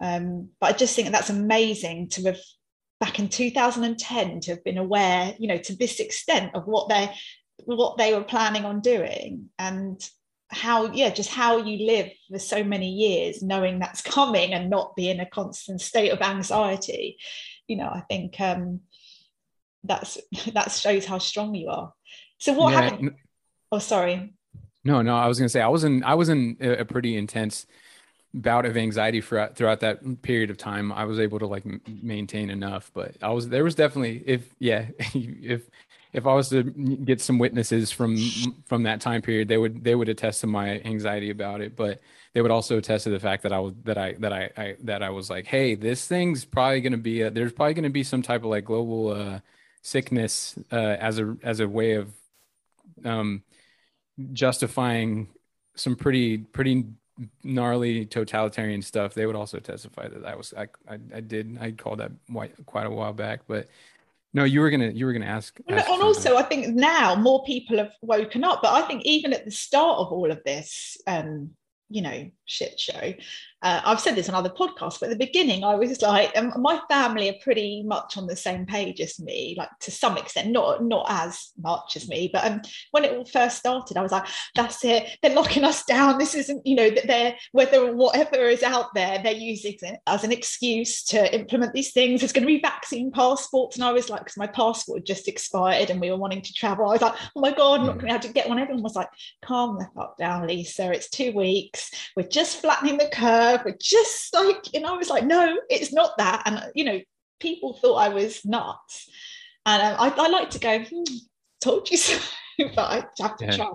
Um, but I just think that's amazing to have back in 2010 to have been aware, you know, to this extent of what they what they were planning on doing and how yeah just how you live for so many years knowing that's coming and not be in a constant state of anxiety. You know i think um that's that shows how strong you are. So what yeah. happened? oh sorry. No no i was gonna say i was in i was in a pretty intense bout of anxiety for, throughout that period of time. I was able to like maintain enough but i was there was definitely if yeah if if i was to get some witnesses from from that time period they would they would attest to my anxiety about it but they would also attest to the fact that I was that I that I, I that I was like, hey, this thing's probably going to be a, there's probably going to be some type of like global uh, sickness uh, as a as a way of um, justifying some pretty pretty gnarly totalitarian stuff. They would also testify that I was I I, I did I called that quite a while back, but no, you were gonna you were gonna ask. ask and also, I think now more people have woken up. But I think even at the start of all of this, um, you know shit show uh, I've said this on other podcasts, but at the beginning, I was like, um, my family are pretty much on the same page as me, like to some extent, not not as much as me. But um, when it all first started, I was like, that's it. They're locking us down. This isn't, you know, that they're whether whatever is out there, they're using it as an excuse to implement these things. There's going to be vaccine passports, and I was like, because my passport had just expired, and we were wanting to travel. I was like, oh my god, I'm not going to have to get one. Everyone was like, calm the fuck down, Lisa. It's two weeks. We're just flattening the curve We're just like, know, I was like, no, it's not that. And, you know, people thought I was nuts. And um, I, I, like to go, hmm, told you so. but I have to yeah. try.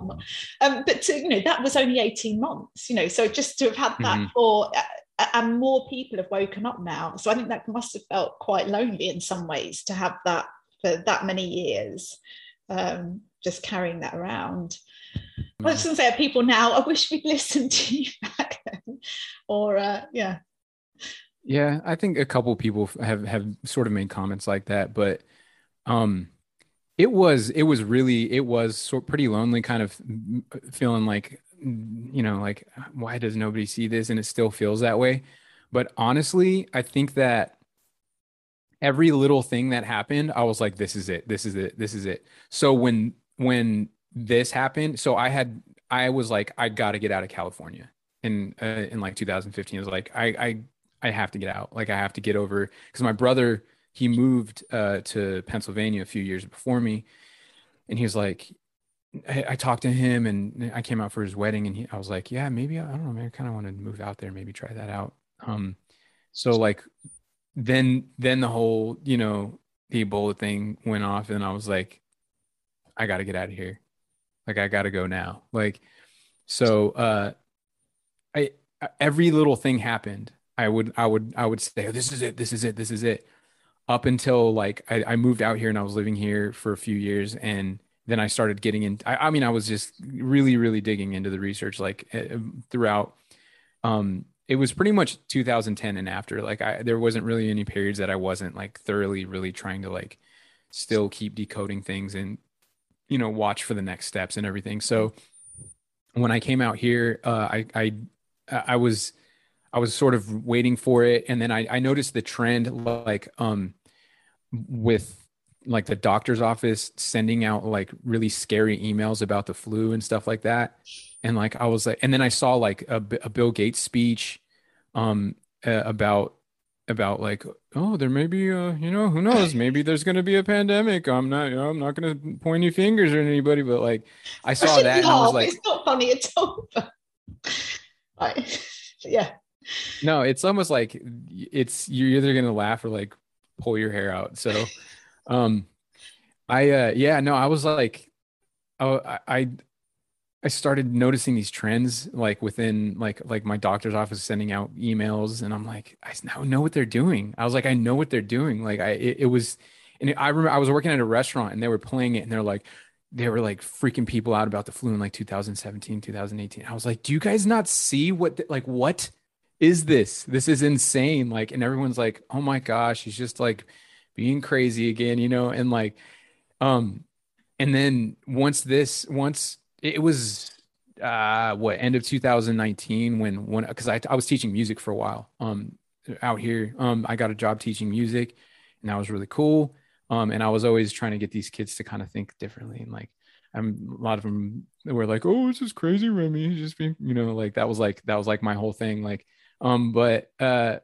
Um, but to, you know, that was only 18 months, you know, so just to have had that mm-hmm. for, uh, and more people have woken up now. So I think that must have felt quite lonely in some ways to have that for that many years, um, just carrying that around. I was going to say, people now, I wish we'd listened to you back then. Or, uh, yeah. Yeah, I think a couple people have have sort of made comments like that, but um, it was it was really it was sort pretty lonely, kind of feeling like you know like why does nobody see this, and it still feels that way. But honestly, I think that every little thing that happened, I was like, this is it, this is it, this is it. So when when this happened, so I had I was like, I got to get out of California in uh, in like 2015. I was like, I I I have to get out. Like I have to get over because my brother he moved uh, to Pennsylvania a few years before me, and he was like, I, I, talked to him and I came out for his wedding, and he, I was like, yeah, maybe I don't know, man, I kind of want to move out there, maybe try that out. Um, so like then then the whole you know the Ebola thing went off, and I was like, I got to get out of here. Like I got to go now. Like so uh I every little thing happened. I would I would I would say, oh, this is it, this is it, this is it. Up until like I, I moved out here and I was living here for a few years and then I started getting in. I, I mean, I was just really, really digging into the research like uh, throughout. Um, it was pretty much 2010 and after. Like, I there wasn't really any periods that I wasn't like thoroughly, really trying to like still keep decoding things and you know watch for the next steps and everything. So when i came out here uh, i i i was i was sort of waiting for it. And then i i noticed the trend like um with like the doctor's office sending out like really scary emails about the flu and stuff like that. And like i was like and then i saw like a, a bill gates speech um uh, about about like oh there may be uh you know who knows? Maybe there's going to be a pandemic. I'm not you know, i'm not going to point any fingers at anybody but like i saw I that and i was like it's not funny at all. Yeah. No it's almost like it's you're either going to laugh or like pull your hair out. So um i uh yeah no i was like oh i I started noticing these trends like within like like my doctor's office sending out emails and I'm like I now know what they're doing. I was like I know what they're doing. Like I it, it was and I remember I was working at a restaurant and they were playing it and they're like they were like freaking people out about the flu in like 2017, 2018. I was like, "Do you guys not see what the, like what is this? This is insane." Like and everyone's like, "Oh my gosh, he's just like being crazy again," you know? And like um and then once this once it was uh what end of 2019 when when because I, I was teaching music for a while um out here. Um i got a job teaching music and that was really cool. Um and i was always trying to get these kids to kind of think differently and like i'm a lot of them were like oh this is crazy remy he's just being you know like that was like that was like my whole thing like um but uh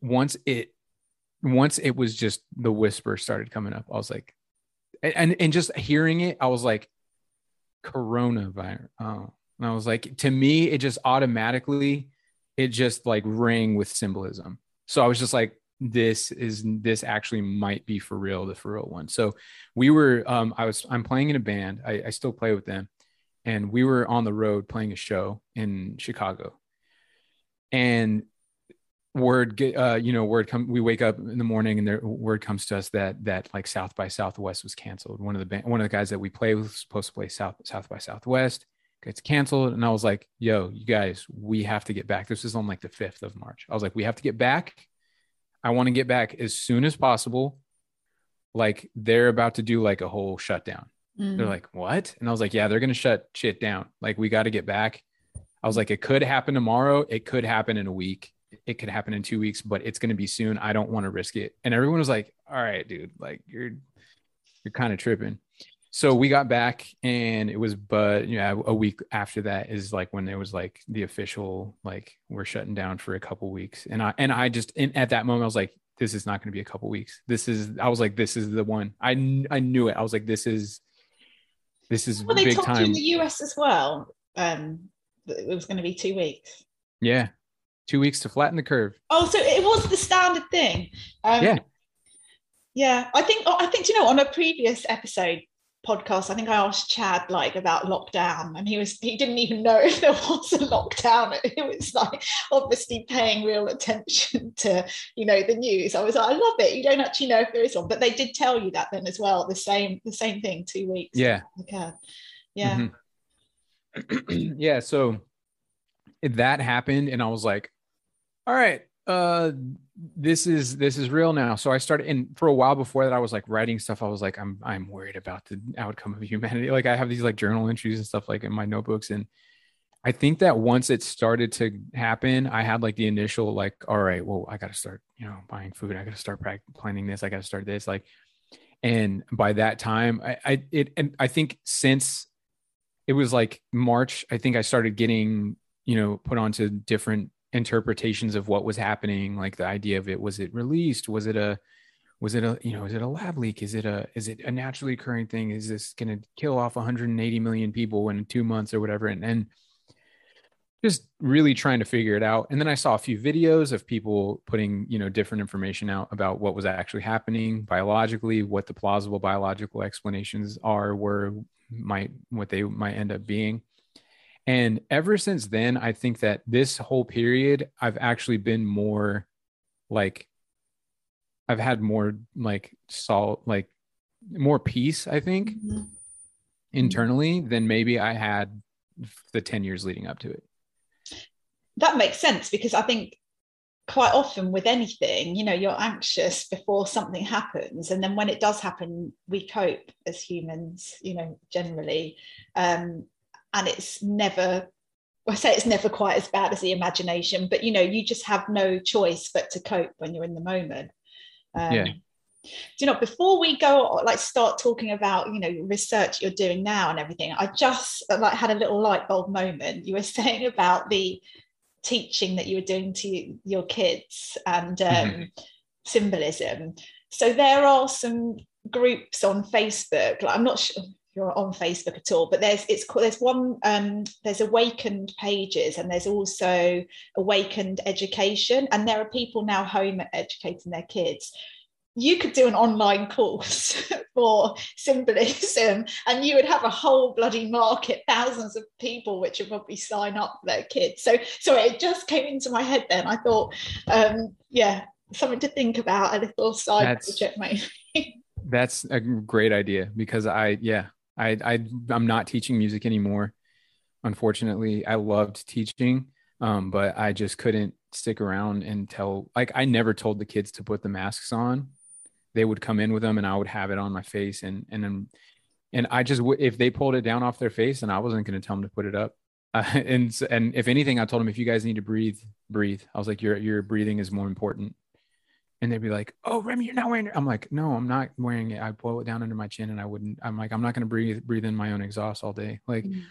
once it once it was just the whisper started coming up i was like and and just hearing it i was like coronavirus. Oh, and I was like, to me, it just automatically, it just like rang with symbolism. So I was just like, this is this actually might be for real, the for real one. So we were, um, I was, I'm playing in a band. I, I still play with them, and we were on the road playing a show in Chicago, and word get uh you know word come we wake up in the morning and there word comes to us that that like south by southwest was canceled. One of the band, one of the guys that we play with was supposed to play south south by southwest gets canceled. And i was like yo you guys we have to get back. This is on like the 5th of march. I was like we have to get back. I want to get back as soon as possible. Like they're about to do like a whole shutdown. Mm. they're like what? And i was like yeah they're gonna shut shit down. Like we got to get back. I was like, it could happen tomorrow. It could happen in a week. It could happen in two weeks, but it's going to be soon. I don't want to risk it. And everyone was like, all right, dude, like you're, you're kind of tripping. So we got back and it was, but yeah, a week after that is like when there was like the official, like we're shutting down for a couple weeks. And I, and I just, in, at that moment, I was like, this is not going to be a couple weeks. This is, I was like, this is the one. I, I knew it. I was like, this is, this is well, they big told time. you in the US as well. Um, it was going to be two weeks. Yeah. Two weeks to flatten the curve. Oh, so it was the standard thing. Um, Yeah. Yeah, I think. oh, I think you know on a previous episode podcast, I think I asked Chad like about lockdown, and he was he didn't even know if there was a lockdown. It was like obviously paying real attention to you know the news. I was like, I love it. You don't actually know if there is one, but they did tell you that then as well. The same the same thing. Two weeks. Yeah. Okay. Yeah. Mhm. yeah. So that happened, and I was like, all right, uh, this is this is real now. So I started, and for a while before that, I was like writing stuff. I was like, I'm I'm worried about the outcome of humanity. Like I have these like journal entries and stuff like in my notebooks, and I think that once it started to happen, I had like the initial like, all right, well, I got to start, you know, buying food. I got to start planning this. I got to start this. Like, and by that time, I, I it and I think since it was like March, I think I started getting, you know, put onto different interpretations of what was happening. Like the idea of it, was it released? Was it a was it a you know is it a lab leak is it a is it a naturally occurring thing is this going to kill off 180 million people in two months or whatever and, and just really trying to figure it out and then i saw a few videos of people putting you know different information out about what was actually happening biologically what the plausible biological explanations are were might what they might end up being and ever since then i think that this whole period i've actually been more like i've had more like salt like more peace i think Mhm. internally than maybe i had the 10 years leading up to it that makes sense because I think quite often with anything, you know, you're anxious before something happens, and then when it does happen, we cope as humans, you know, generally, um, and it's never. I say it's never quite as bad as the imagination, but you know, you just have no choice but to cope when you're in the moment. Um, Yeah. Do you know? Before we go, like, start talking about you know research you're doing now and everything, I just like had a little light bulb moment. You were saying about the teaching that you were doing to your kids and um, Mhm. symbolism. So there are some groups on Facebook. Like I'm not sure you're on Facebook at all, but there's it's called there's one um, there's awakened pages and there's also awakened education, and there are people now home educating their kids. You could do an online course for symbolism, and you would have a whole bloody market, thousands of people, which would probably sign up for their kids. So, so it just came into my head. Then I thought, um, yeah, something to think about. A little side That's- project, maybe. that's a great idea because i yeah i i i'm not teaching music anymore unfortunately. I loved teaching um but i just couldn't stick around and tell like i never told the kids to put the masks on. They would come in with them and i would have it on my face and and then and i just if they pulled it down off their face and i wasn't going to tell them to put it up. Uh, and and if anything i told them if you guys need to breathe breathe. I was like your your breathing is more important and they'd be like, "Oh, Remy, you're not wearing it." I'm like, "No, I'm not wearing it. I blow it down under my chin, and I wouldn't. I'm like, I'm not going to breathe breathe in my own exhaust all day." Like, Mm.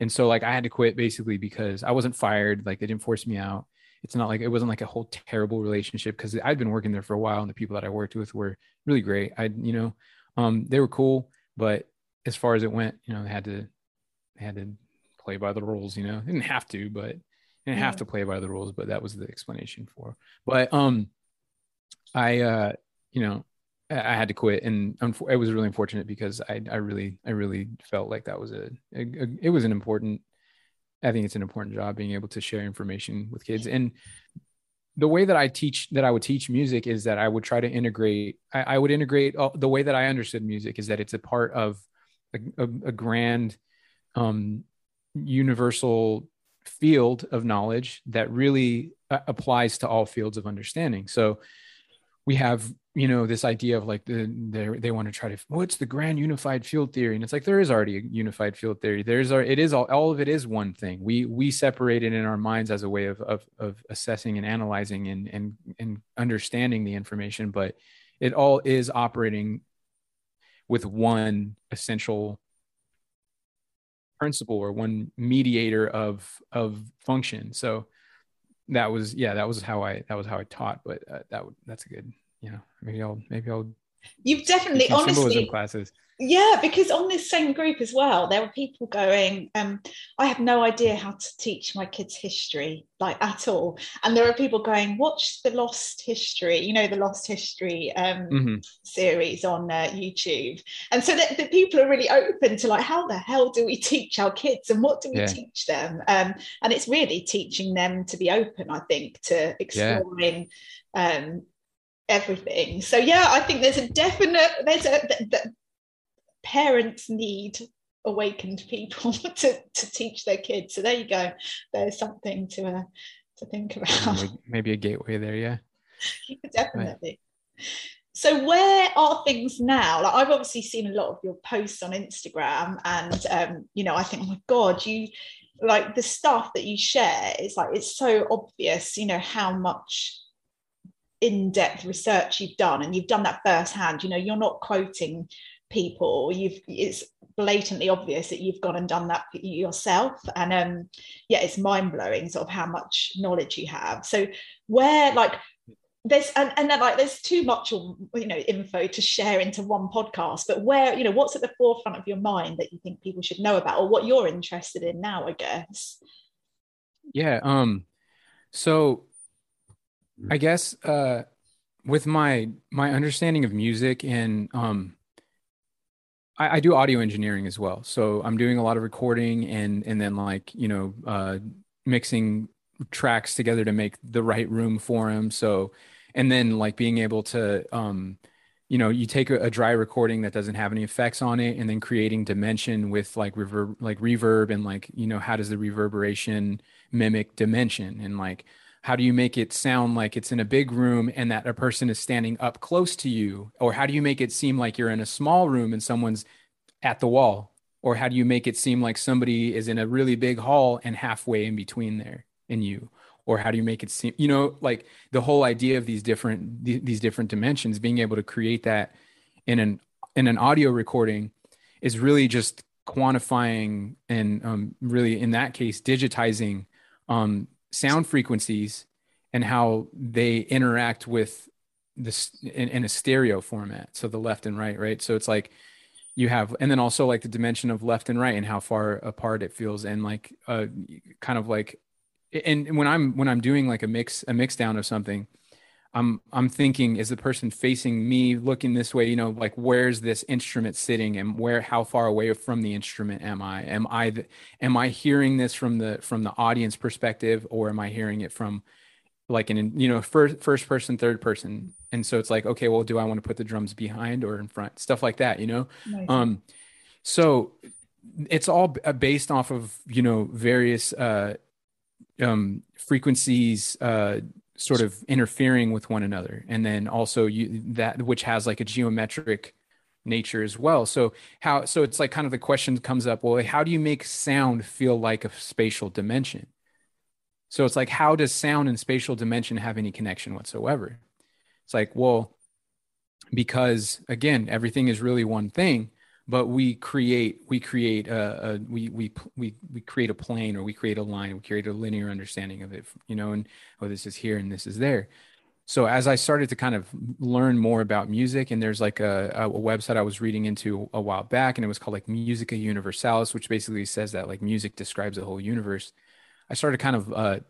and so like I had to quit basically because I wasn't fired. Like they didn't force me out. It's not like it wasn't like a whole terrible relationship because I'd been working there for a while, and the people that I worked with were really great. I, you know, um, they were cool, but as far as it went, you know, they had to they had to play by the rules. You know, didn't have to, but didn't have to play by the rules. But that was the explanation for. But um. I, uh, you know, I had to quit, and it was really unfortunate because I, I really, I really felt like that was a, a, a- it was an important. I think it's an important job being able to share information with kids, and the way that I teach, that I would teach music is that I would try to integrate. I, I would integrate all, the way that I understood music is that it's a part of a, a, a grand, um, universal field of knowledge that really uh, applies to all fields of understanding. So we have you know this idea of like the they they want to try to what's the grand unified field theory? And it's like there is already a unified field theory. There's our it is all all of it is one thing. We we separate it in our minds as a way of of, of assessing and analyzing and and and understanding the information but it all is operating with one essential principle or one mediator of of function. So that was yeah that was how i that was how i taught but uh, that that's a good you know maybe i'll maybe i'll you've definitely honestly classes yeah because on this same group as well there were people going um, i have no idea how to teach my kids history like at all and there are people going watch the lost history you know the lost history um, mm-hmm. series on uh, youtube and so that the people are really open to like how the hell do we teach our kids and what do we yeah. teach them um, and it's really teaching them to be open i think to exploring yeah. um, everything so yeah i think there's a definite there's a the, parents need awakened people to, to teach their kids. So there you go. There's something to uh, to think about. Maybe a gateway there, yeah. Definitely. Right. So where are things now? Like I've obviously seen a lot of your posts on Instagram, and um, you know, I think, oh my god, you like the stuff that you share is like it's so obvious. You know how much in-depth research you've done, and you've done that firsthand. You know, you're not quoting people you've it's blatantly obvious that you've gone and done that yourself and um yeah it's mind-blowing sort of how much knowledge you have. So where like there's and, and then like there's too much you know info to share into one podcast but where you know what's at the forefront of your mind that you think people should know about or what you're interested in now i guess? Yeah um so i guess uh with my my understanding of music and um I, I, do audio engineering as well. So I'm doing a lot of recording and and then like you know uh, mixing tracks together to make the right room for them. So and then like being able to um, you know you take a, a, dry recording that doesn't have any effects on it and then creating dimension with like reverb like reverb and like you know how does the reverberation mimic dimension and like how do you make it sound like it's in a big room and that a person is standing up close to you? Or how do you make it seem like you're in a small room and someone's at the wall? Or how do you make it seem like somebody is in a really big hall and halfway in between there and you? Or how do you make it seem you know like the whole idea of these different these different dimensions being able to create that in an in an audio recording is really just quantifying and um, really in that case digitizing um, sound frequencies and how they interact with this in, in, a stereo format so the left and right right? So it's like you have and then also like the dimension of left and right and how far apart it feels and like uh kind of like and when i'm when i'm doing like a mix a mix down of something I'm I'm thinking is the person facing me looking this way, you know, like where's this instrument sitting and where how far away from the instrument am I? Am I the, am I hearing this from the from the audience perspective or am I hearing it from like an you know first first person third person and so it's like okay well do i want to put the drums behind or in front stuff like that you know nice. um so it's all based off of you know various uh um frequencies uh sort of interfering with one another. And then also you that which has like a geometric nature as well. So how so it's like kind of the question comes up well how do you make sound feel like a spatial dimension? So it's like how does sound and spatial dimension have any connection whatsoever? It's like well because again everything is really one thing but we create we create a, a, we we we we create a plane or we create a line we create a linear understanding of it you know and oh this is here and this is there. So as i started to kind of learn more about music and there's like a, a website i was reading into a while back and it was called like musica universalis which basically says that like music describes the whole universe. I started kind of uh,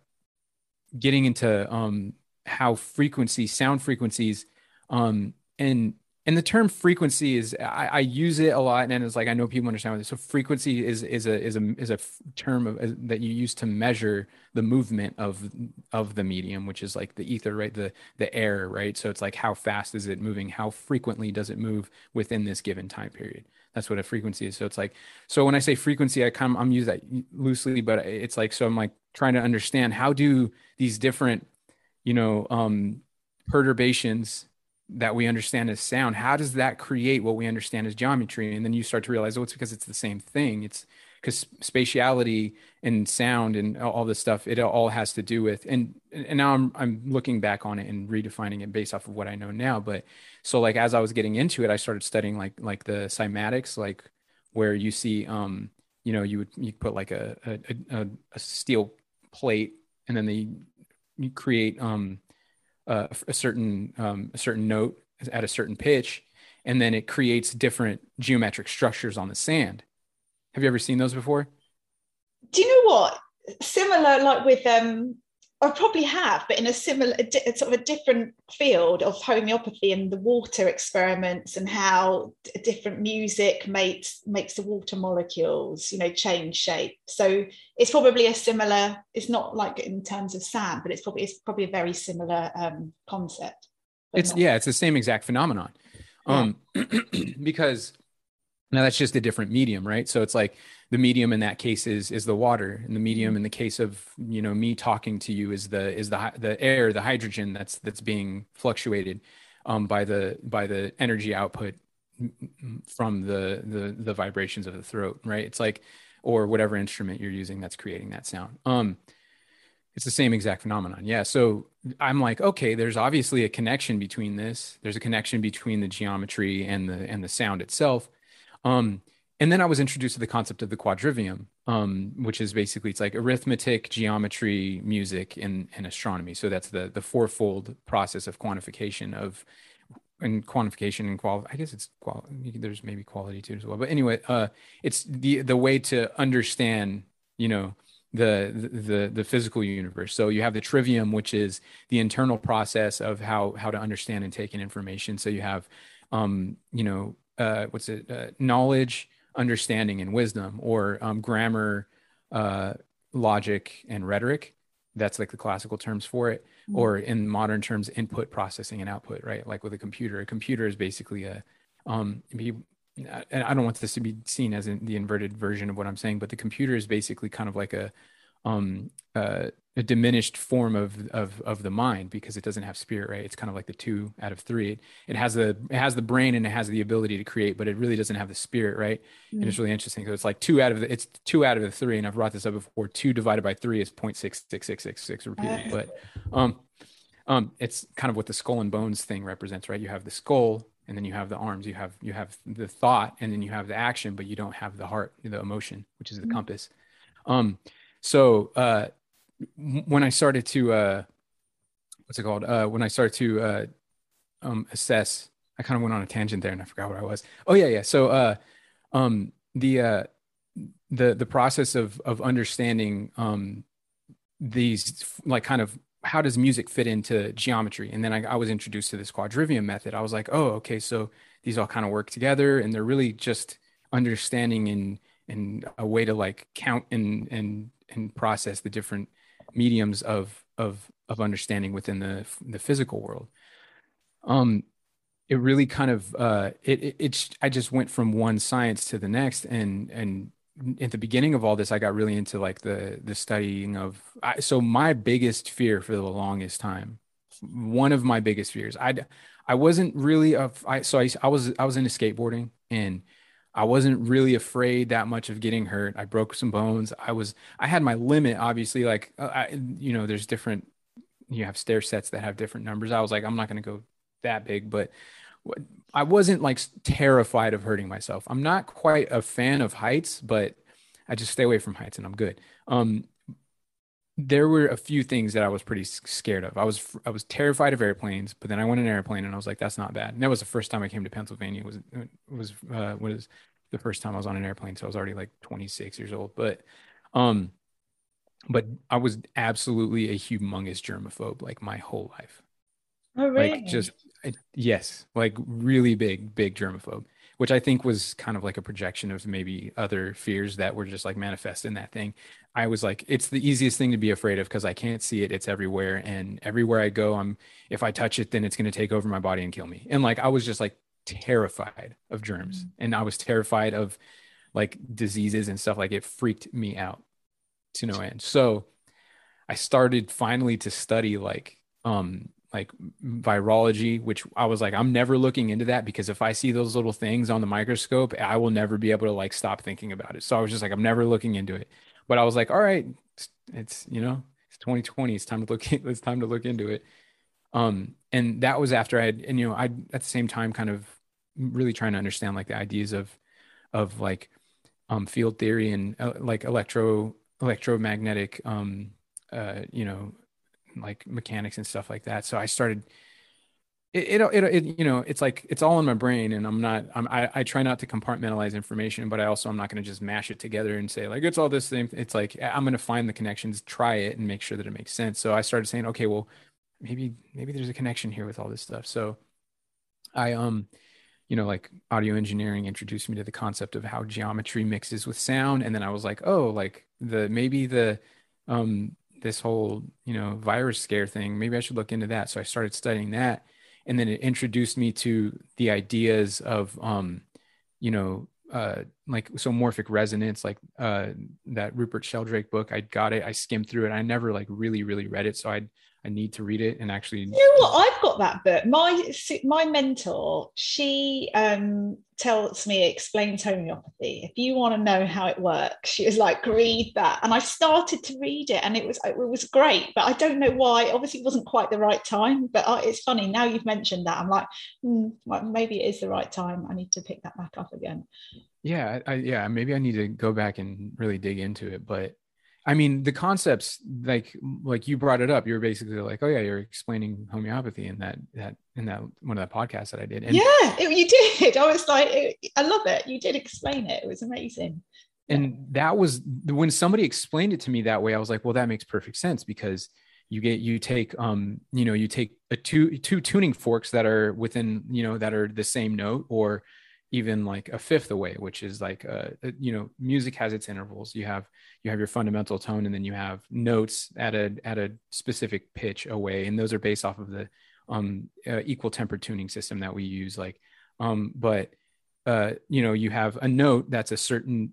getting into um, how frequency sound frequencies um, and and the term frequency is I, I, use it a lot and it's like i know people understand what this so frequency is is a is a is a term of, that you use to measure the movement of of the medium which is like the ether right? The the air right? So it's like how fast is it moving? How frequently does it move within this given time period? That's what a frequency is. So it's like so when i say frequency i come i'm using that loosely but it's like so i'm like trying to understand how do these different you know um perturbations that we understand as sound how does that create what we understand as geometry? And then you start to realize oh it's because it's the same thing. It's because spatiality and sound and all this stuff it all has to do with and and now I'm I'm looking back on it and redefining it based off of what I know now but so like as I was getting into it I started studying like like the cymatics like where you see um you know you would you put like a a, a, a steel plate and then they you create um a certain um, a certain note at a certain pitch, and then it creates different geometric structures on the sand. Have you ever seen those before? Do you know what? Similar, like with um, I probably have, but in a similar, sort of a different field of homeopathy and the water experiments and how different music makes makes the water molecules, you know, change shape. So it's probably a similar. It's not like in terms of sand, but it's probably it's probably a very similar um, concept. It's not. yeah, it's the same exact phenomenon, yeah. um, because now that's just a different medium, right? So it's like the medium in that case is is the water, and the medium mm-hmm. in the case of you know me talking to you is the is the the air, the hydrogen that's that's being fluctuated um, by the by the energy output from the the the vibrations of the throat, right? It's like or whatever instrument you're using that's creating that sound. Um, it's the same exact phenomenon. Yeah. So I'm like, okay, there's obviously a connection between this. There's a connection between the geometry and the and the sound itself. Um, and then I was introduced to the concept of the quadrivium, um, which is basically it's like arithmetic, geometry, music, and, and astronomy. So that's the the fourfold process of quantification of and quantification and quality. I guess it's qual. There's maybe quality too as well. But anyway, uh, it's the the way to understand, you know, the the the physical universe. So you have the trivium, which is the internal process of how how to understand and take in information. So you have, um, you know, uh, what's it uh, knowledge understanding and wisdom or um, grammar uh, logic and rhetoric. That's like the classical terms for it. Mm-hmm. or in modern terms input processing and output right? Like with a computer. A computer is basically a um and i don't want this to be seen as in the inverted version of what i'm saying but the computer is basically kind of like a um uh, a diminished form of of of the mind because it doesn't have spirit right? It's kind of like the two out of three. It, it has the it has the brain and it has the ability to create but it really doesn't have the spirit right? Mm-hmm. and it's mm. really interesting so it's like two out of the it's two out of the three and i've brought this up before. Two divided by three is 0.6666 repeated but um um it's kind of what the skull and bones thing represents right? You have the skull and then you have the arms. You have you have the thought and then you have the action but you don't have the heart the emotion which is the mm-hmm. compass. Um so uh when I started to uh, what's it called? Uh, when I started to uh, um, assess, I kind of went on a tangent there and I forgot what I was. Oh yeah, yeah. So uh, um, the uh, the the process of of understanding um, these like kind of how does music fit into geometry and then I, I, was introduced to this quadrivium method i was like oh okay so these all kind of work together and they're really just understanding and and a way to like count and and and process the different mediums of of of understanding within the the physical world. Um it really kind of uh it, it it's i just went from one science to the next and and at the beginning of all this i got really into like the the studying of I, so my biggest fear for the longest time one of my biggest fears i i wasn't really of i so i, I was i was into skateboarding and I wasn't really afraid that much of getting hurt. I broke some bones. I was I had my limit obviously like uh, I, you know there's different you have stair sets that have different numbers. I was like I'm not going to go that big, but I wasn't like terrified of hurting myself. I'm not quite a fan of heights, but I just stay away from heights and I'm good. Um there were a few things that I was pretty scared of. I was I was terrified of airplanes, but then I went in an airplane and I was like, that's not bad. And that was the first time I came to Pennsylvania. It was it was uh, was the first time I was on an airplane, so I was already like 26 years old. But um, but I was absolutely a humongous germaphobe like my whole life. Oh, really? Like just yes, like really big, big germaphobe which I think was kind of like a projection of maybe other fears that were just like manifest in that thing. I was like, it's the easiest thing to be afraid of because I can't see it. It's everywhere. And everywhere I go, I'm, if I touch it, then it's going to take over my body and kill me. And like, I was just like terrified of germs mm-hmm. and I was terrified of like diseases and stuff. Like it freaked me out to no end. So I started finally to study like, um, like virology, which I was like, I'm never looking into that because if I see those little things on the microscope, I will never be able to like stop thinking about it. So I was just like, I'm never looking into it. But I was like, all right, it's, you know, it's 2020. It's time to look. It's time to look into it. Um, and that was after I had, and you know, I at the same time kind of really trying to understand like the ideas of, of like, um, field theory and uh, like electro electromagnetic, um, uh, you know, like mechanics and stuff like that. So I started. It, it, it, it, you know it's like it's all in my brain and i'm not I'm, I, I try not to compartmentalize information but i also i'm not going to just mash it together and say like it's all this thing. It's like i'm going to find the connections try it and make sure that it makes sense. So i started saying okay well maybe maybe there's a connection here with all this stuff. So i um you know like audio engineering introduced me to the concept of how geometry mixes with sound. And then i was like oh like the maybe the um this whole you know virus scare thing maybe i should look into that. So i started studying that and then it introduced me to the ideas of um you know uh like so morphic resonance like uh that rupert sheldrake book i got it i skimmed through it i never like really really read it so i I need to read it and actually. You know what? I've got that book. My my mentor, she um, tells me explains homeopathy. If you want to know how it works, she was like, read that. And I started to read it, and it was it was great. But I don't know why. Obviously, it wasn't quite the right time. But it's funny now you've mentioned that. I'm like, hmm, well, maybe it is the right time. I need to pick that back up again. Yeah, I, yeah. Maybe I need to go back and really dig into it. But I mean, the concepts like like you brought it up. You're basically like, oh yeah, you're explaining homeopathy in that that in that one of the podcasts that I did. And, yeah, it, you did. I was like, I love it. You did explain it. It was amazing. And that was when somebody explained it to me that way. I was like, well, that makes perfect sense because you get you take um you know you take a two two tuning forks that are within you know that are the same note or even like a fifth away which is like uh, uh, you know music has its intervals. You have you have your fundamental tone and then you have notes at a at a specific pitch away and those are based off of the um uh, equal temper tuning system that we use like um but uh you know you have a note that's a certain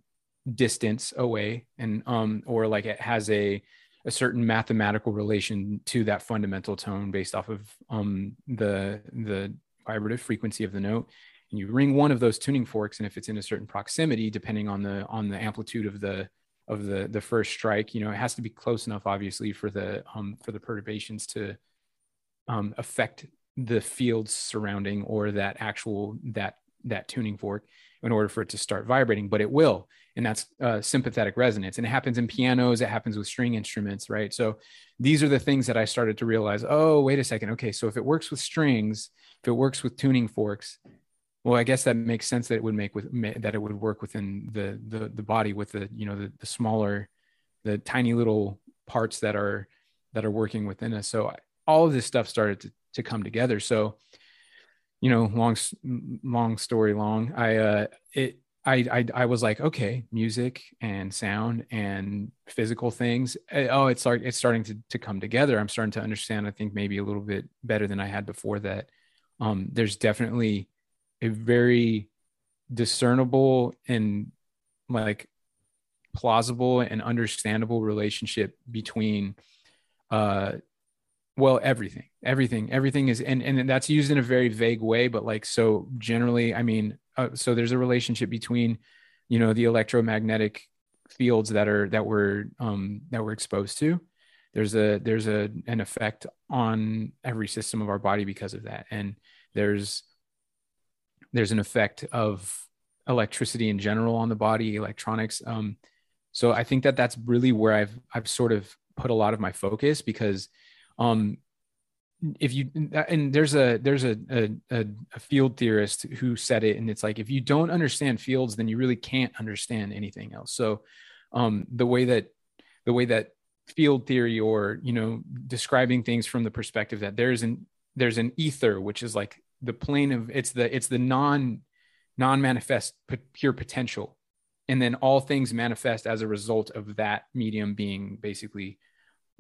distance away and um or like it has a a certain mathematical relation to that fundamental tone based off of um the the vibrative frequency of the note and you ring one of those tuning forks and if it's in a certain proximity depending on the on the amplitude of the of the the first strike you know it has to be close enough obviously for the um for the perturbations to um affect the fields surrounding or that actual that that tuning fork in order for it to start vibrating but it will and that's uh, sympathetic resonance and it happens in pianos it happens with string instruments right? So these are the things that i started to realize oh wait a second okay so if it works with strings if it works with tuning forks well i guess that makes sense that it would make with that it would work within the the, the body with the you know the, the smaller the tiny little parts that are that are working within us so all of this stuff started to, to come together so you know long long story long i uh it I, I I was like, okay, music and sound and physical things. Eh, oh, it's like it's starting to to come together. I'm starting to understand. I think maybe a little bit better than I had before. That um, there's definitely a very discernible and like plausible and understandable relationship between uh well everything everything everything is and and that's used in a very vague way but like so generally i mean uh, so there's a relationship between you know the electromagnetic fields that are that we're um that we're exposed to. There's a there's a an effect on every system of our body because of that. And there's there's an effect of electricity in general on the body, electronics. Um, so I think that that's really where I've I've sort of put a lot of my focus because um, if you and there's a there's a, a, a field theorist who said it and it's like if you don't understand fields then you really can't understand anything else so um, the way that the way that field theory or you know describing things from the perspective that there's an there's an ether which is like the plane of it's the it's the non non manifest pure potential. And then all things manifest as a result of that medium being basically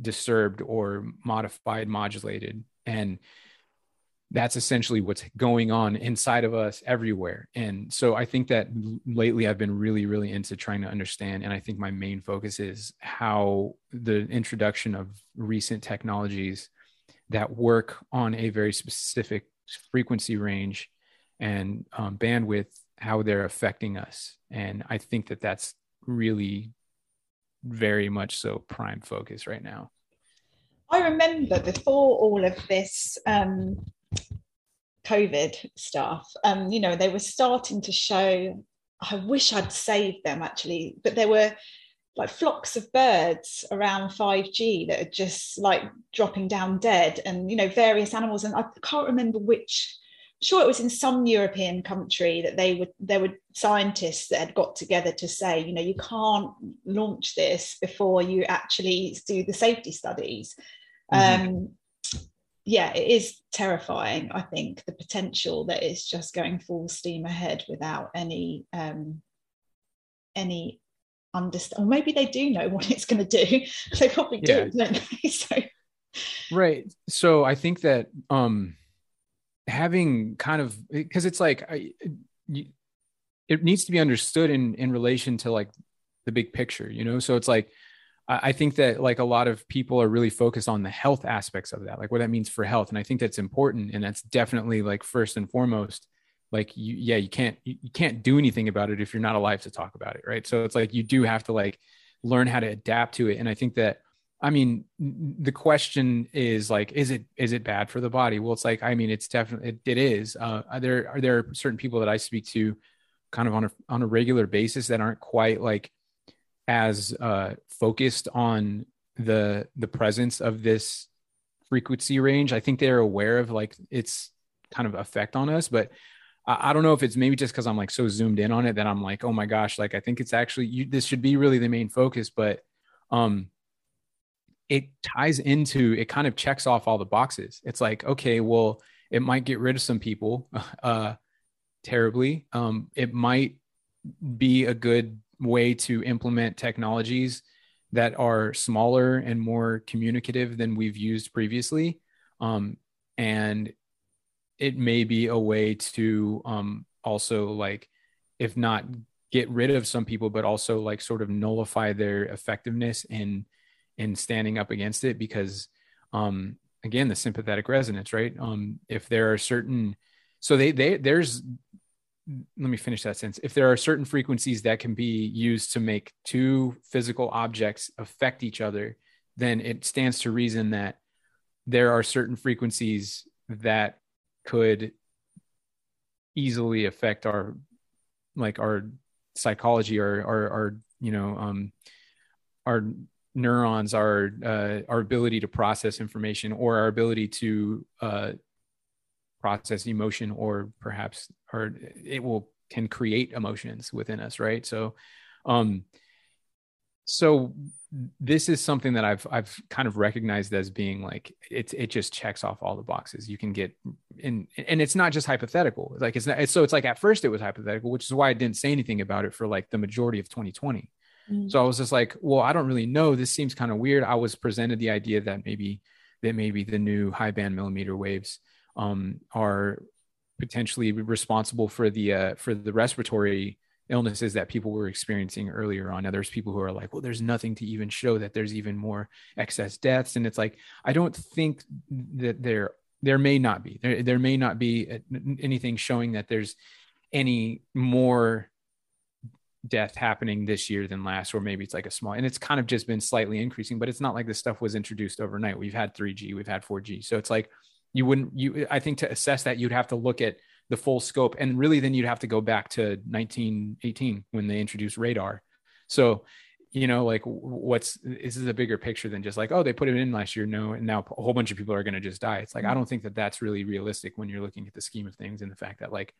disturbed or modified modulated. And that's essentially what's going on inside of us everywhere. And so i think that lately i've been really really into trying to understand and i think my main focus is how the introduction of recent technologies that work on a very specific frequency range and um, bandwidth how they're affecting us. And i think that that's really very much so prime focus right now. I remember before all of this um, covid stuff um, you know they were starting to show i wish i'd saved them actually but there were like flocks of birds around 5G that are just like dropping down dead, and you know various animals. And I can't remember which. Sure, it was in some European country that they would there were scientists that had got together to say, you know, you can't launch this before you actually do the safety studies. Mm-hmm. Um, yeah, it is terrifying. I think the potential that it's just going full steam ahead without any um, any understand or maybe they do know what it's going to do they probably do yeah. so right so i think that um having kind of because it's like I, you, it needs to be understood in in relation to like the big picture you know so it's like I think that like a lot of people are really focused on the health aspects of that, like what that means for health. And I think that's important. And that's definitely like first and foremost like you yeah you can't you, can't do anything about it if you're not alive to talk about it right? So it's like you do have to like learn how to adapt to it. And i think that i mean the question is like is it is it bad for the body? Well it's like i mean it's definitely it, it is. Uh there are there are certain people that i speak to kind of on a on a regular basis that aren't quite like as uh focused on the the presence of this frequency range. I think they're aware of like its kind of effect on us but I, I don't know if it's maybe just because I'm like so zoomed in on it that I'm like, oh my gosh, like I think it's actually you, this should be really the main focus, but um it ties into it kind of checks off all the boxes. It's like, okay, well, it might get rid of some people uh terribly. Um it might be a good way to implement technologies that are smaller and more communicative than we've used previously. Um, and it may be a way to um, also like if not get rid of some people but also like sort of nullify their effectiveness in in standing up against it because um again the sympathetic resonance right? Um if there are certain so they they there's let me finish that sentence. If there are certain frequencies that can be used to make two physical objects affect each other then it stands to reason that there are certain frequencies that could easily affect our like our psychology or our, our you know um our neurons our uh, our ability to process information or our ability to uh, process emotion or perhaps or it will can create emotions within us right? So um so this is something that I've I've kind of recognized as being like it it just checks off all the boxes. You can get in and it's not just hypothetical. Like it's not it's, so it's like at first it was hypothetical, which is why I didn't say anything about it for like the majority of 2020. Mm-hmm. So I was just like, well, I don't really know. This seems kind of weird. I was presented the idea that maybe that maybe the new high band millimeter waves um, are potentially responsible for the uh, for the respiratory illnesses that people were experiencing earlier on. Now there's people who are like, well, there's nothing to even show that there's even more excess deaths. And it's like, I don't think that there, there may not be, there, there may not be anything showing that there's any more death happening this year than last, or maybe it's like a small, and it's kind of just been slightly increasing, but it's not like this stuff was introduced overnight. We've had 3G, we've had 4G. So it's like, you wouldn't, you, I think to assess that, you'd have to look at the full scope. And really, then you'd have to go back to 1918 when they introduced radar. So, you know, like what's this is a bigger picture than just like, oh, they put it in last year. No, and now a whole bunch of people are going to just die. It's like, I don't think that that's really realistic when you're looking at the scheme of things and the fact that like,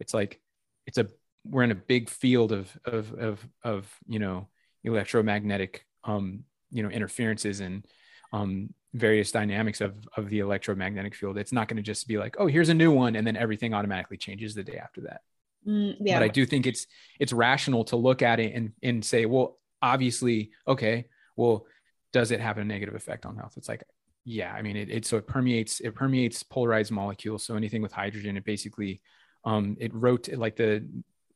it's like, it's a, we're in a big field of, of, of, of, you know, electromagnetic, um, you know, interferences and, um, various dynamics of of the electromagnetic field. It's not going to just be like, oh, here's a new one, and then everything automatically changes the day after that. Mm, yeah. But I do think it's it's rational to look at it and and say, well, obviously, okay, well, does it have a negative effect on health? It's like, yeah, I mean, it, it so it permeates it permeates polarized molecules. So anything with hydrogen, it basically um, it wrote like the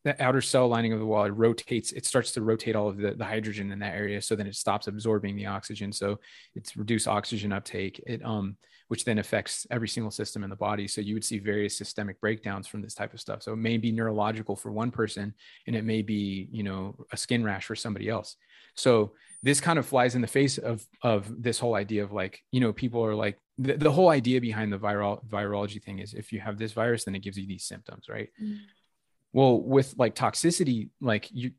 the outer cell lining of the wall it rotates it starts to rotate all of the, the hydrogen in that area. So then it stops absorbing the oxygen. So it's reduced oxygen uptake. It um which then affects every single system in the body. So you would see various systemic breakdowns from this type of stuff. So it may be neurological for one person and it may be you know a skin rash for somebody else. So this kind of flies in the face of of this whole idea of like you know people are like the, the whole idea behind the viral virology thing is if you have this virus then it gives you these symptoms right? Mm well with like toxicity like you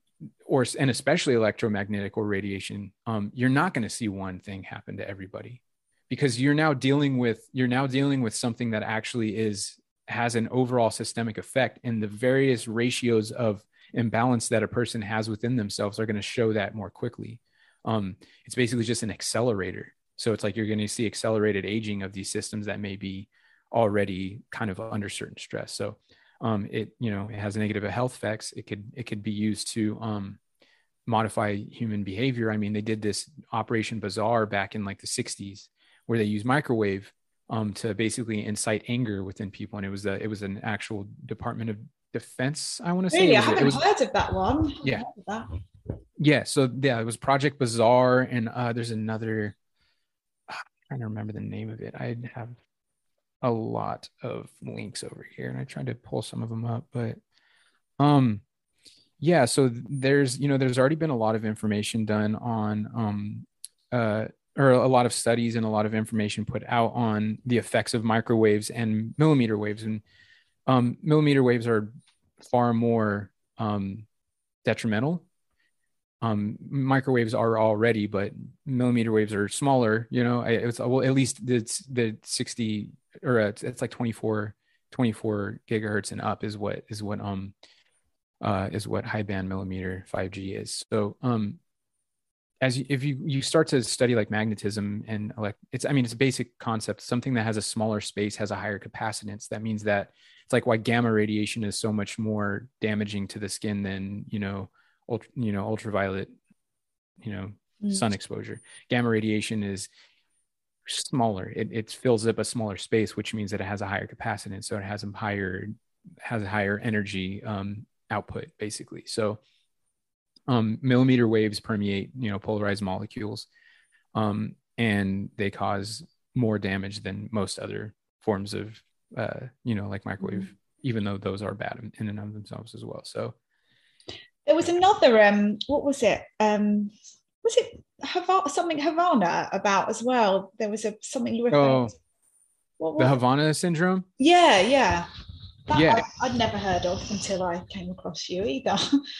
or and especially electromagnetic or radiation um, you're not going to see one thing happen to everybody because you're now dealing with you're now dealing with something that actually is has an overall systemic effect and the various ratios of imbalance that a person has within themselves are going to show that more quickly. Um, it's basically just an accelerator. So it's like you're going to see accelerated aging of these systems that may be already kind of under certain stress. So um, it you know it has negative health effects. It could it could be used to um, modify human behavior. I mean they did this operation bizarre back in like the 60s where they used microwave um, to basically incite anger within people. And it was a, it was an actual department of defense i want to say. Really? i haven't was, heard of that one. Yeah. that. yeah. So yeah it was project bizarre and uh, there's another i'm trying to remember the name of it. I have a lot of links over here and I tried to pull some of them up, but um yeah, so there's you know there's already been a lot of information done on um uh or a lot of studies and a lot of information put out on the effects of microwaves and millimeter waves and um millimeter waves are far more um detrimental um microwaves are already but millimeter waves are smaller you know? It's well at least it's the 60 or it's, it's like 24 24 gigahertz and up is what is what um uh is what high band millimeter 5G is. So um as you, if you you start to study like magnetism and elect it's I mean it's a basic concept. Something that has a smaller space has a higher capacitance. That means that it's like why gamma radiation is so much more damaging to the skin than you know ultra, you know ultraviolet you know mm. sun exposure gamma radiation is smaller. It, it fills up a smaller space, which means that it has a higher capacitance, so it has a higher has a higher energy um, output, basically. So um, millimeter waves permeate, you know, polarized molecules, um, and they cause more damage than most other forms of, uh, you know, like microwave, mm-hmm. even though those are bad in and of themselves as well. So there was another, um, what was it? Um, was it Havana, something Havana about as well? There was a something you referred. Oh, what the Havana syndrome. Yeah, yeah, that yeah. I, would never heard of until I came across you either.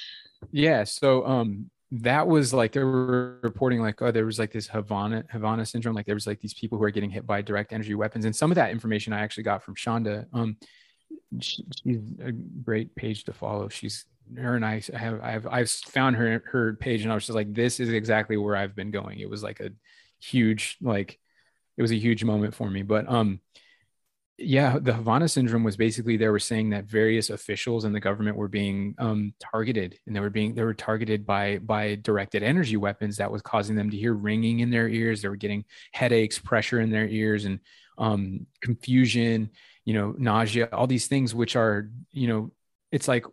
yeah, so um, that was like they were reporting like oh there was like this Havana Havana syndrome like there was like these people who are getting hit by direct energy weapons and some of that information I actually got from Shonda. Um, she, she's a great page to follow. She's her and I have I've I've found her her page and I was just like this is exactly where I've been going. It was like a huge like it was a huge moment for me. But um yeah, the Havana syndrome was basically they were saying that various officials in the government were being um, targeted, and they were being they were targeted by by directed energy weapons that was causing them to hear ringing in their ears. They were getting headaches, pressure in their ears, and um, confusion, you know, nausea, all these things, which are you know, it's like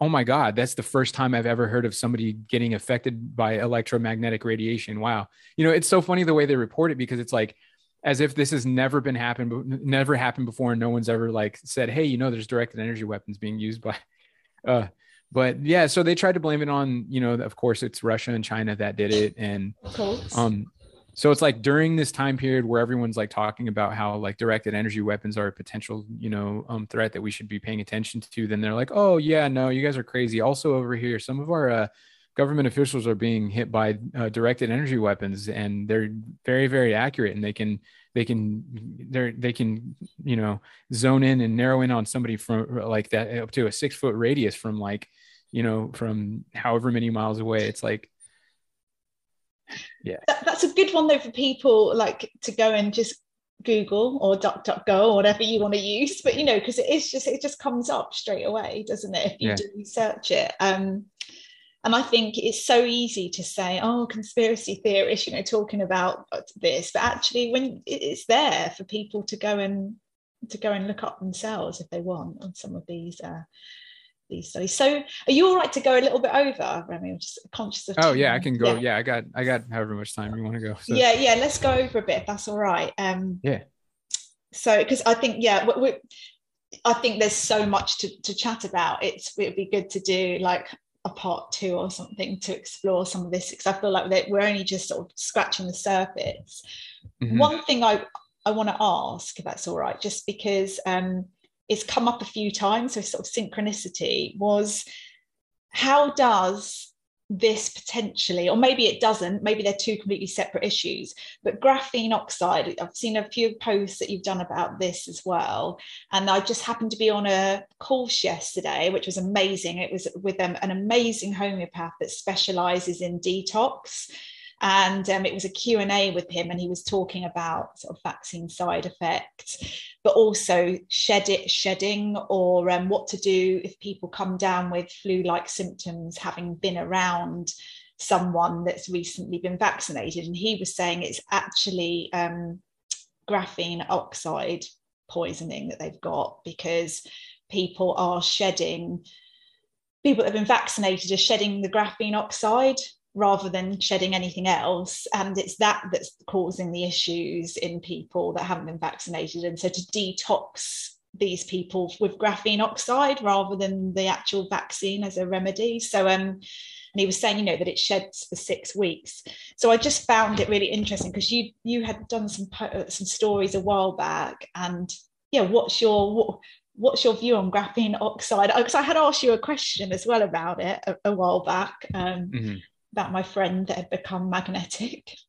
oh my god that's the first time i've ever heard of somebody getting affected by electromagnetic radiation. Wow. You know it's so funny the way they report it because it's like as if this has never been happened never happened before. And no one's ever like said hey you know there's directed energy weapons being used by uh but yeah so they tried to blame it on you know of course it's russia and china that did it and um so it's like during this time period where everyone's like talking about how like directed energy weapons are a potential you know um, threat that we should be paying attention to then they're like oh yeah no you guys are crazy. Also over here some of our uh, government officials are being hit by uh, directed energy weapons and they're very very accurate and they can they can they they can you know zone in and narrow in on somebody from like that up to a six foot radius from like you know from however many miles away. It's like yeah. That, that's a good one though for people like to go and just google or duckduckgo or whatever you want to use. But you know because it is just it just comes up straight away doesn't it if you yeah. do research it. Um and I think it's so easy to say, oh, conspiracy theorists, you know, talking about this, but actually, when it's there for people to go and to go and look up themselves if they want on some of these uh, these studies. So are you all right to go a little bit over, Remy? I'm just conscious of Oh time. yeah, I can go. Yeah. yeah. I got I got however much time you want to go. So. Yeah, yeah, let's go over a bit if that's all right. Um yeah. So because I think yeah, we, we, I think there's so much to, to chat about. It's it would be good to do like a part two or something to explore some of this because I feel like we're only just sort of scratching the surface. Mm-hmm. One thing I I want to ask, if that's all right, just because um, it's come up a few times, so sort of synchronicity was how does this potentially, or maybe it doesn't, maybe they're two completely separate issues. But graphene oxide, I've seen a few posts that you've done about this as well. And I just happened to be on a course yesterday, which was amazing. It was with um, an amazing homeopath that specializes in detox and um, it was a q&a with him and he was talking about sort of vaccine side effects but also shed it shedding or um, what to do if people come down with flu-like symptoms having been around someone that's recently been vaccinated. And he was saying it's actually um, graphene oxide poisoning that they've got because people are shedding people that have been vaccinated are shedding the graphene oxide rather than shedding anything else. And it's that that's causing the issues in people that haven't been vaccinated. And so to detox these people with graphene oxide rather than the actual vaccine as a remedy. So um and he was saying, you know, that it sheds for six weeks. So I just found it really interesting because you you had done some some stories a while back, and yeah, what's your what, what's your view on graphene oxide? Because I had asked you a question as well about it a, a while back. Um, mm-hmm about my friend that had become magnetic.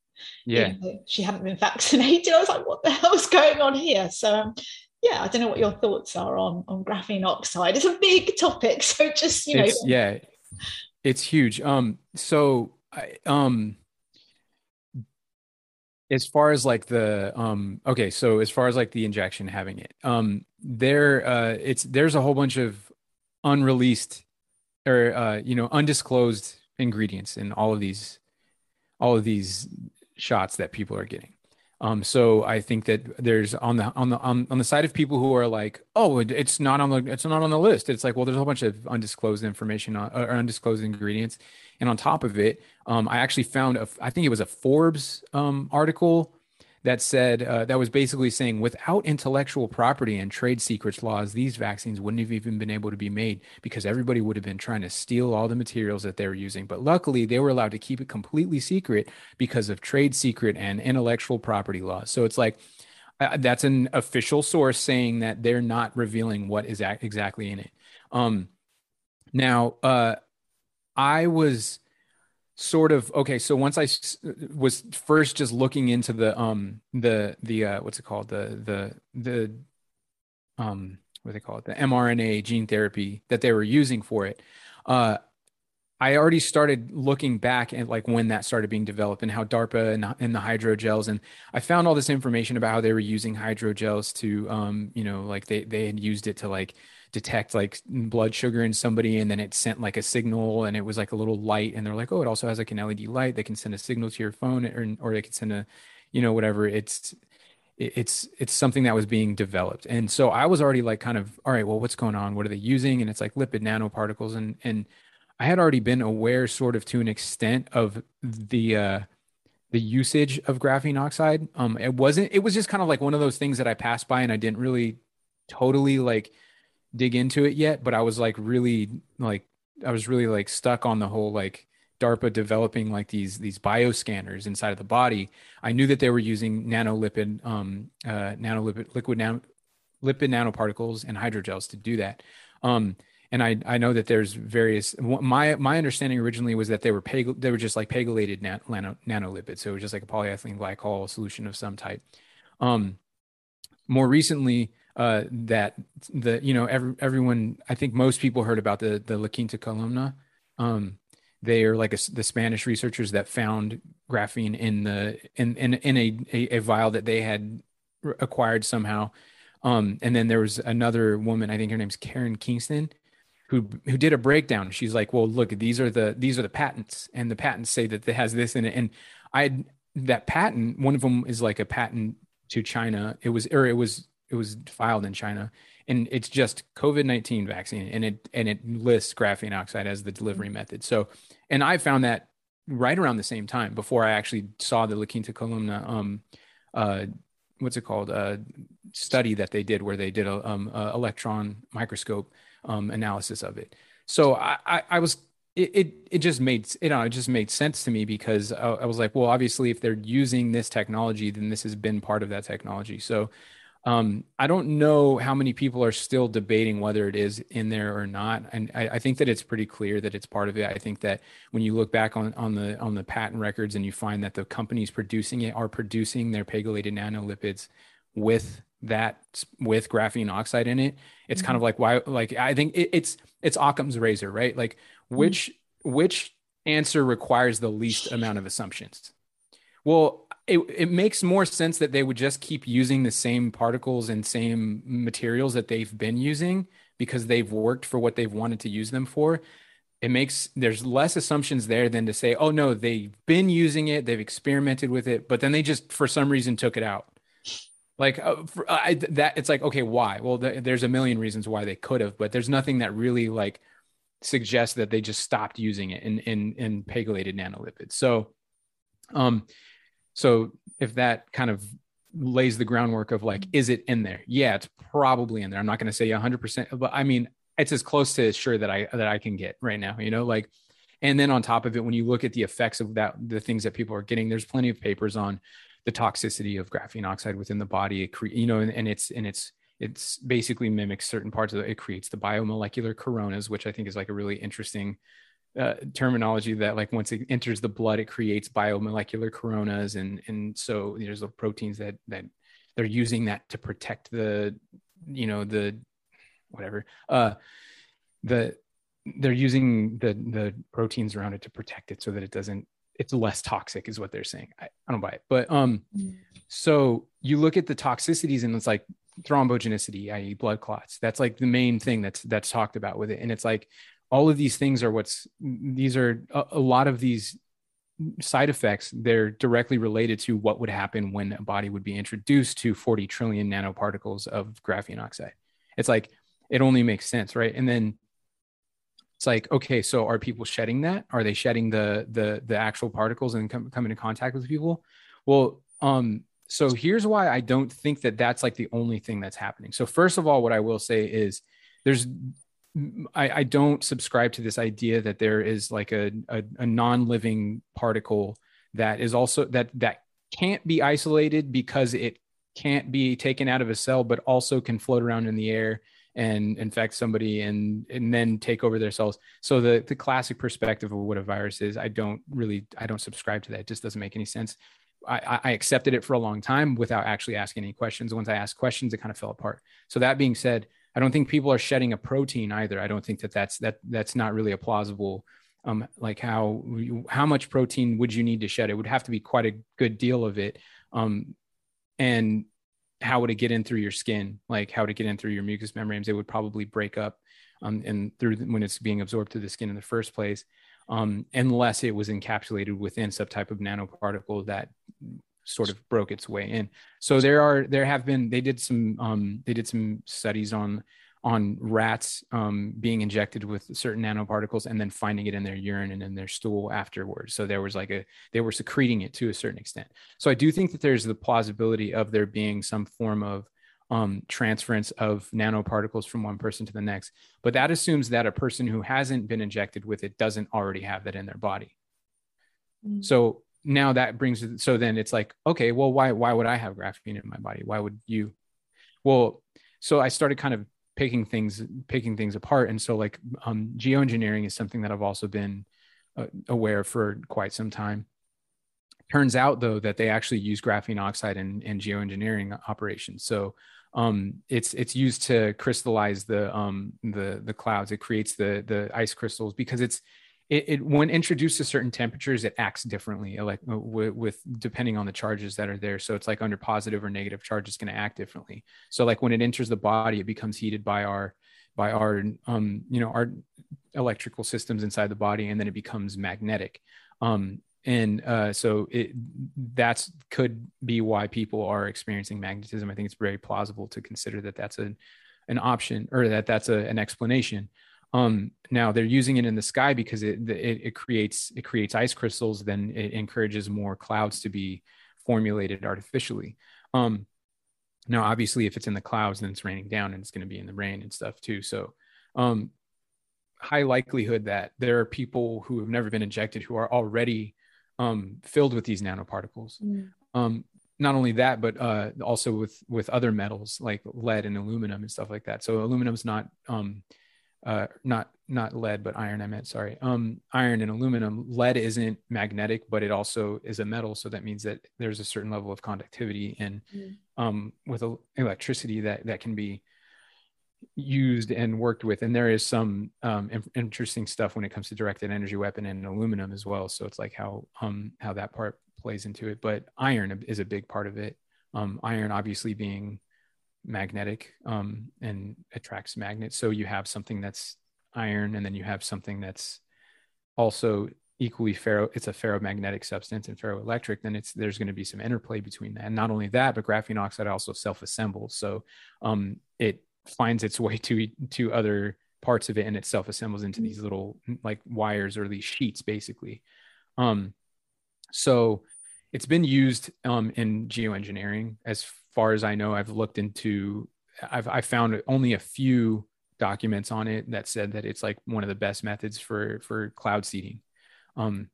Yeah. she hadn't been vaccinated. I was like, what the hell's going on here? So um, yeah, I don't know what your thoughts are on on graphene oxide. It's a big topic. So just, you know. It's, yeah, it's huge. Um, so I um as far as like the um okay so as far as like the injection having it um there uh it's there's a whole bunch of unreleased or uh you know undisclosed ingredients in all of these all of these shots that people are getting. Um, so I think that there's on the on the on, on the side of people who are like, oh, it's not on the it's not on the list. It's like, well, there's a whole bunch of undisclosed information on, or undisclosed ingredients, and on top of it, um, I actually found a I think it was a Forbes um, article that said uh, that was basically saying without intellectual property and trade secrets laws, these vaccines wouldn't have even been able to be made because everybody would have been trying to steal all the materials that they were using. But luckily, they were allowed to keep it completely secret because of trade secret and intellectual property laws. So it's like uh, that's an official source saying that they're not revealing what is exactly in it. Um, now, uh, I was sort of okay so once i was first just looking into the um the the uh what's it called? The the the um what do they call it? The mrna gene therapy that they were using for it uh i already started looking back at like when that started being developed and how darpa and, and the hydrogels and i found all this information about how they were using hydrogels to um you know like they they had used it to like detect like blood sugar in somebody and then it sent like a signal and it was like a little light and they're like oh it also has like an led light that can send a signal to your phone or, or they can send a you know whatever. It's it's it's something that was being developed. And so i was already like kind of all right well what's going on? What are they using? And it's like lipid nanoparticles and and i had already been aware sort of to an extent of the uh the usage of graphene oxide. Um it wasn't it was just kind of like one of those things that i passed by and i didn't really totally like dig into it yet, but I was like really like I was really like stuck on the whole like DARPA developing like these these bioscanners inside of the body. I knew that they were using nanolipid um uh nanolipid liquid nano, lipid nanoparticles and hydrogels to do that. Um and I I know that there's various my my understanding originally was that they were peg, they were just like pegylated nano, nanolipids. So it was just like a polyethylene glycol solution of some type. Um more recently uh, that the you know every, everyone I think most people heard about the the La Quinta columna. Um, they are like a, the Spanish researchers that found graphene in the in in, in a, a, a vial that they had acquired somehow. Um, and then there was another woman, I think her name's Karen Kingston, who who did a breakdown. She's like, "Well, look, these are the these are the patents, and the patents say that it has this in it." And I that patent, one of them is like a patent to China. It was or it was it was filed in China, and it's just COVID nineteen vaccine, and it and it lists graphene oxide as the delivery method. So, and I found that right around the same time before I actually saw the La Quinta Columna, um, uh, what's it called, uh, study that they did where they did a, um, a electron microscope um, analysis of it. So I, I, I was it, it, it just made you know it just made sense to me because I, I, was like well obviously if they're using this technology then this has been part of that technology so um, I don't know how many people are still debating whether it is in there or not, and I, I, think that it's pretty clear that it's part of it. I think that when you look back on on the on the patent records and you find that the companies producing it are producing their pegylated nanolipids with that with graphene oxide in it, it's mm-hmm. kind of like why like I think it, it's it's Occam's razor, right? Like mm-hmm. which mm-hmm. which answer requires the least amount of assumptions. Well, it, it makes more sense that they would just keep using the same particles and same materials that they've been using because they've worked for what they've wanted to use them for. It makes there's less assumptions there than to say oh no they've been using it they've experimented with it but then they just for some reason took it out. Like uh, for, I, that it's like okay why? Well th- there's a million reasons why they could have but there's nothing that really like suggests that they just stopped using it in in in pegylated nanolipids. So um so if that kind of lays the groundwork of like, is it in there? Yeah, it's probably in there. I'm not going to say 100%, but I mean, it's as close to sure that I that I can get right now. You know, like, and then on top of it, when you look at the effects of that, the things that people are getting, there's plenty of papers on the toxicity of graphene oxide within the body. It cre- you know, and, and it's and it's it's basically mimics certain parts of it. It creates the biomolecular coronas, which I think is like a really interesting uh, terminology that like once it enters the blood, it creates biomolecular coronas, and and so there's the proteins that that they're using that to protect the, you know, the whatever, uh, the they're using the the proteins around it to protect it so that it doesn't it's less toxic is what they're saying. I, I don't buy it. But um mm. so you look at the toxicities and it's like thrombogenicity i.e blood clots. That's like the main thing that's that's talked about with it. And it's like all of these things are what's these are a, a, lot of these side effects they're directly related to what would happen when a body would be introduced to 40 trillion nanoparticles of graphene oxide. It's like it only makes sense right? And then it's like okay so are people shedding that? Are they shedding the the the actual particles and come, come into contact with people? Well um so here's why i don't think that that's like the only thing that's happening. So first of all what i will say is there's I, I, don't subscribe to this idea that there is like a, a, a, non-living particle that is also that that can't be isolated because it can't be taken out of a cell, but also can float around in the air and infect somebody and and then take over their cells. So the the classic perspective of what a virus is, I don't really I don't subscribe to that. It just doesn't make any sense. I, I accepted it for a long time without actually asking any questions. Once I asked questions, it kind of fell apart. So that being said, I don't think people are shedding a protein either. I don't think that that's that that's not really a plausible. Um, like how how much protein would you need to shed? It would have to be quite a good deal of it. Um, and how would it get in through your skin? Like how would it get in through your mucous membranes? It would probably break up, um, and through when it's being absorbed through the skin in the first place, um, unless it was encapsulated within some type of nanoparticle that sort of broke its way in. So there are there have been they did some um, they did some studies on on rats um, being injected with certain nanoparticles and then finding it in their urine and in their stool afterwards. So there was like a they were secreting it to a certain extent. So I do think that there's the plausibility of there being some form of um, transference of nanoparticles from one person to the next. But that assumes that a person who hasn't been injected with it doesn't already have that in their body. Mm. So now that brings so then it's like okay well why why would i have graphene in my body? Why would you? Well so i started kind of picking things picking things apart. And so like um, geoengineering is something that i've also been uh, aware for quite some time. Turns out though that they actually use graphene oxide in, in geoengineering operations. So um, it's it's used to crystallize the um, the the clouds. It creates the the ice crystals because it's it, it, when introduced to certain temperatures it acts differently like uh, with, with, depending on the charges that are there so it's like under positive or negative charge it's going to act differently so like when it enters the body it becomes heated by our by our um you know our electrical systems inside the body and then it becomes magnetic um and uh, so it that's could be why people are experiencing magnetism. I think it's very plausible to consider that that's an an option or that that's a, an explanation. Um, now they're using it in the sky because it, it, it creates it creates ice crystals. Then it encourages more clouds to be formulated artificially. Um, now, obviously, if it's in the clouds, then it's raining down and it's going to be in the rain and stuff too. So, um, high likelihood that there are people who have never been injected who are already um, filled with these nanoparticles. Mm. Um, not only that, but uh, also with with other metals like lead and aluminum and stuff like that. So aluminum's not um, uh, not not lead, but iron. I meant sorry. Um, iron and aluminum. Lead isn't magnetic, but it also is a metal. So that means that there's a certain level of conductivity and mm. um, with electricity that that can be used and worked with. And there is some um, interesting stuff when it comes to directed energy weapon and aluminum as well. So it's like how um, how that part plays into it. But iron is a big part of it. Um, iron obviously being magnetic um, and attracts magnets. So you have something that's iron, and then you have something that's also equally ferro. It's a ferromagnetic substance and ferroelectric. Then it's there's going to be some interplay between that. And not only that, but graphene oxide also self-assembles. So um, it finds its way to to other parts of it, and it self-assembles into these little like wires or these sheets, basically. Um, so it's been used um, in geoengineering as far as I know, I've looked into, I've I found only a few documents on it that said that it's like one of the best methods for for cloud seeding. Um,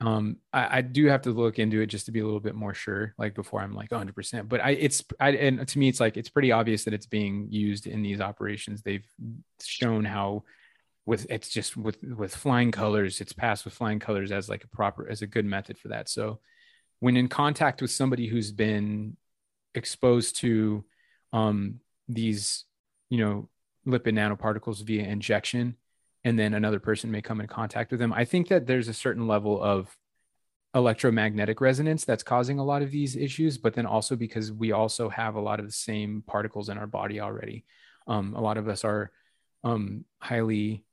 um, I, I, do have to look into it just to be a little bit more sure, like before I'm like 100. percent But I, it's, I, and to me, it's like it's pretty obvious that it's being used in these operations. They've shown how, with it's just with with flying colors, it's passed with flying colors as like a proper as a good method for that. So, when in contact with somebody who's been exposed to um, these, you know, lipid nanoparticles via injection, and then another person may come in contact with them. I think that there's a certain level of electromagnetic resonance that's causing a lot of these issues, but then also because we also have a lot of the same particles in our body already. Um, a lot of us are um, highly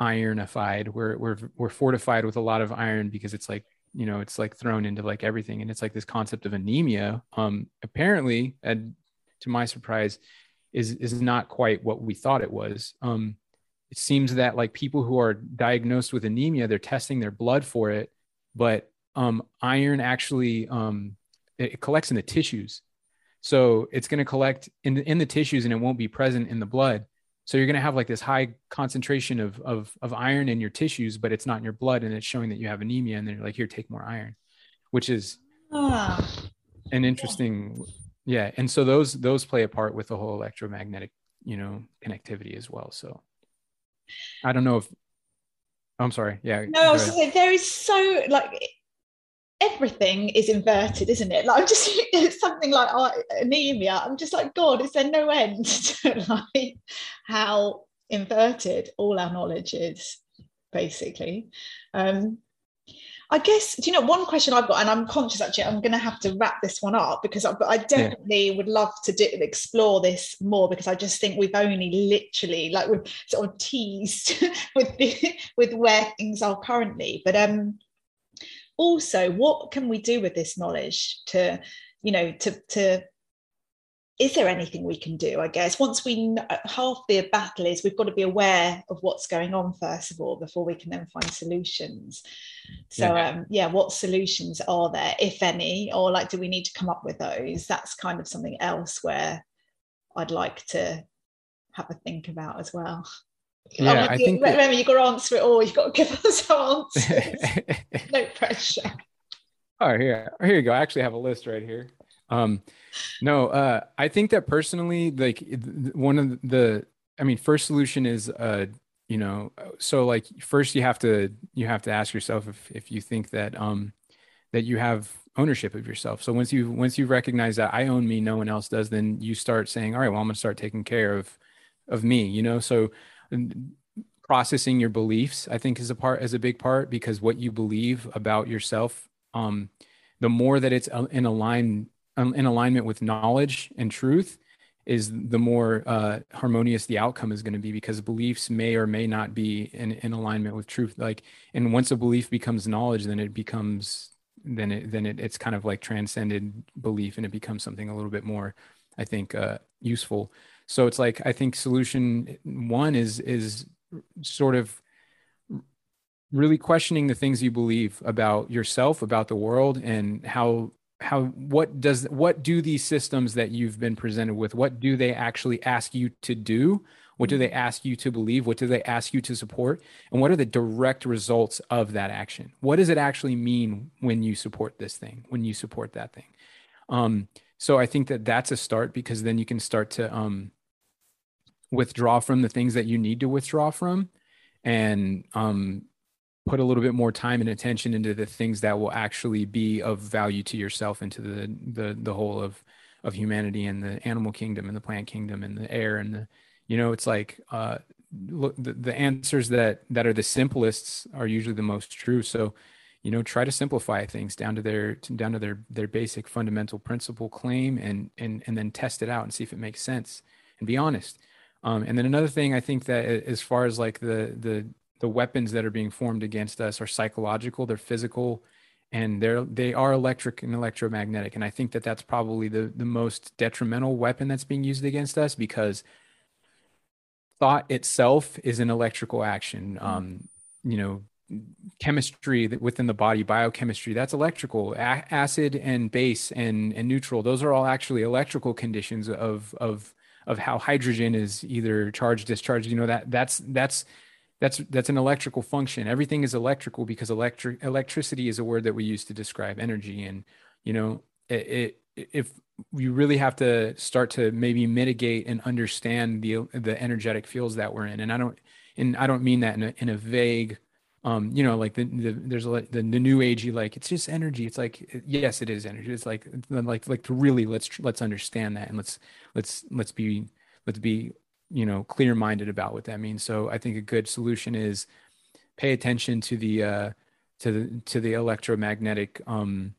ironified. We're we're we're fortified with a lot of iron because it's like you know it's like thrown into like everything and it's like this concept of anemia um apparently and to my surprise is is not quite what we thought it was. Um it seems that like people who are diagnosed with anemia they're testing their blood for it but um iron actually um it, it collects in the tissues. So it's going to collect in the, in the tissues and it won't be present in the blood so you're going to have like this high concentration of, of, of iron in your tissues, but it's not in your blood and it's showing that you have anemia. And then you're like, here, take more iron, which is ah. an interesting, yeah. And so those, those play a part with the whole electromagnetic, you know, connectivity as well. So I don't know if, I'm sorry. Yeah. No, I was saying there is so like everything is inverted, isn't it? Like I'm just it's something like uh, anemia. I'm just like, God, is there no end to like how inverted all our knowledge is, basically. Um, I guess, do you know, one question I've got, and I'm conscious actually, I'm going to have to wrap this one up because I, I definitely yeah. would love to do, explore this more because I just think we've only literally, like, we've sort of teased with the, with where things are currently. But um, also what can we do with this knowledge to you know to to is there anything we can do i guess? Once we know, half the battle is we've got to be aware of what's going on first of all before we can then find solutions. So yeah. um yeah what solutions are there if any? Or like do we need to come up with those? That's kind of something else where i'd like to have a think about as well yeah, I, I think remember that... you've got to answer it all. You've got to give us answers. no pressure. Oh, here, here you go. I actually have a list right here. Um, no, uh, I think that personally, like one of the, I mean, first solution is, uh, you know, so like first you have to you have to ask yourself if if you think that um that you have ownership of yourself. So once you once you recognize that I own me, no one else does, then you start saying, all right, well, I'm gonna start taking care of of me. You know, so processing your beliefs i think is a part is a big part because what you believe about yourself um, the more that it's uh, in align um, in alignment with knowledge and truth is the more uh, harmonious the outcome is going to be because beliefs may or may not be in, in alignment with truth. Like and once a belief becomes knowledge then it becomes then it then it, it's kind of like transcended belief and it becomes something a little bit more i think uh, useful so it's like i think solution one is is sort of really questioning the things you believe about yourself about the world and how how what does what do these systems that you've been presented with what do they actually ask you to do? What do they mm-hmm. ask you to believe? What do they ask you to support? And what are the direct results of that action? What does it actually mean when you support this thing when you support that thing? Um, so i think that that's a start because then you can start to um, withdraw from the things that you need to withdraw from and um, put a little bit more time and attention into the things that will actually be of value to yourself and to the the the whole of of humanity and the animal kingdom and the plant kingdom and the air and the you know it's like uh look the, the answers that that are the simplest are usually the most true. So you know try to simplify things down to their down to their their basic fundamental principle claim and and and then test it out and see if it makes sense and be honest um, and then another thing i think that as far as like the the the weapons that are being formed against us are psychological they're physical and they're they are electric and electromagnetic. And i think that that's probably the the most detrimental weapon that's being used against us because thought itself is an electrical action. Mm-hmm. um you know chemistry within the body biochemistry that's electrical. A- acid and base and and neutral those are all actually electrical conditions of of of how hydrogen is either charged discharged you know that that's that's that's that's an electrical function. Everything is electrical because electric electricity is a word that we use to describe energy. And you know it, it, if you really have to start to maybe mitigate and understand the the energetic fields that we're in. And i don't and i don't mean that in a, in a vague um you know like the, the there's a the, the new agey like it's just energy. It's like yes it is energy. It's like like like to really let's let's understand that and let's let's let's be let's be you know clear minded about what that means. So i think a good solution is pay attention to the uh to the to the electromagnetic um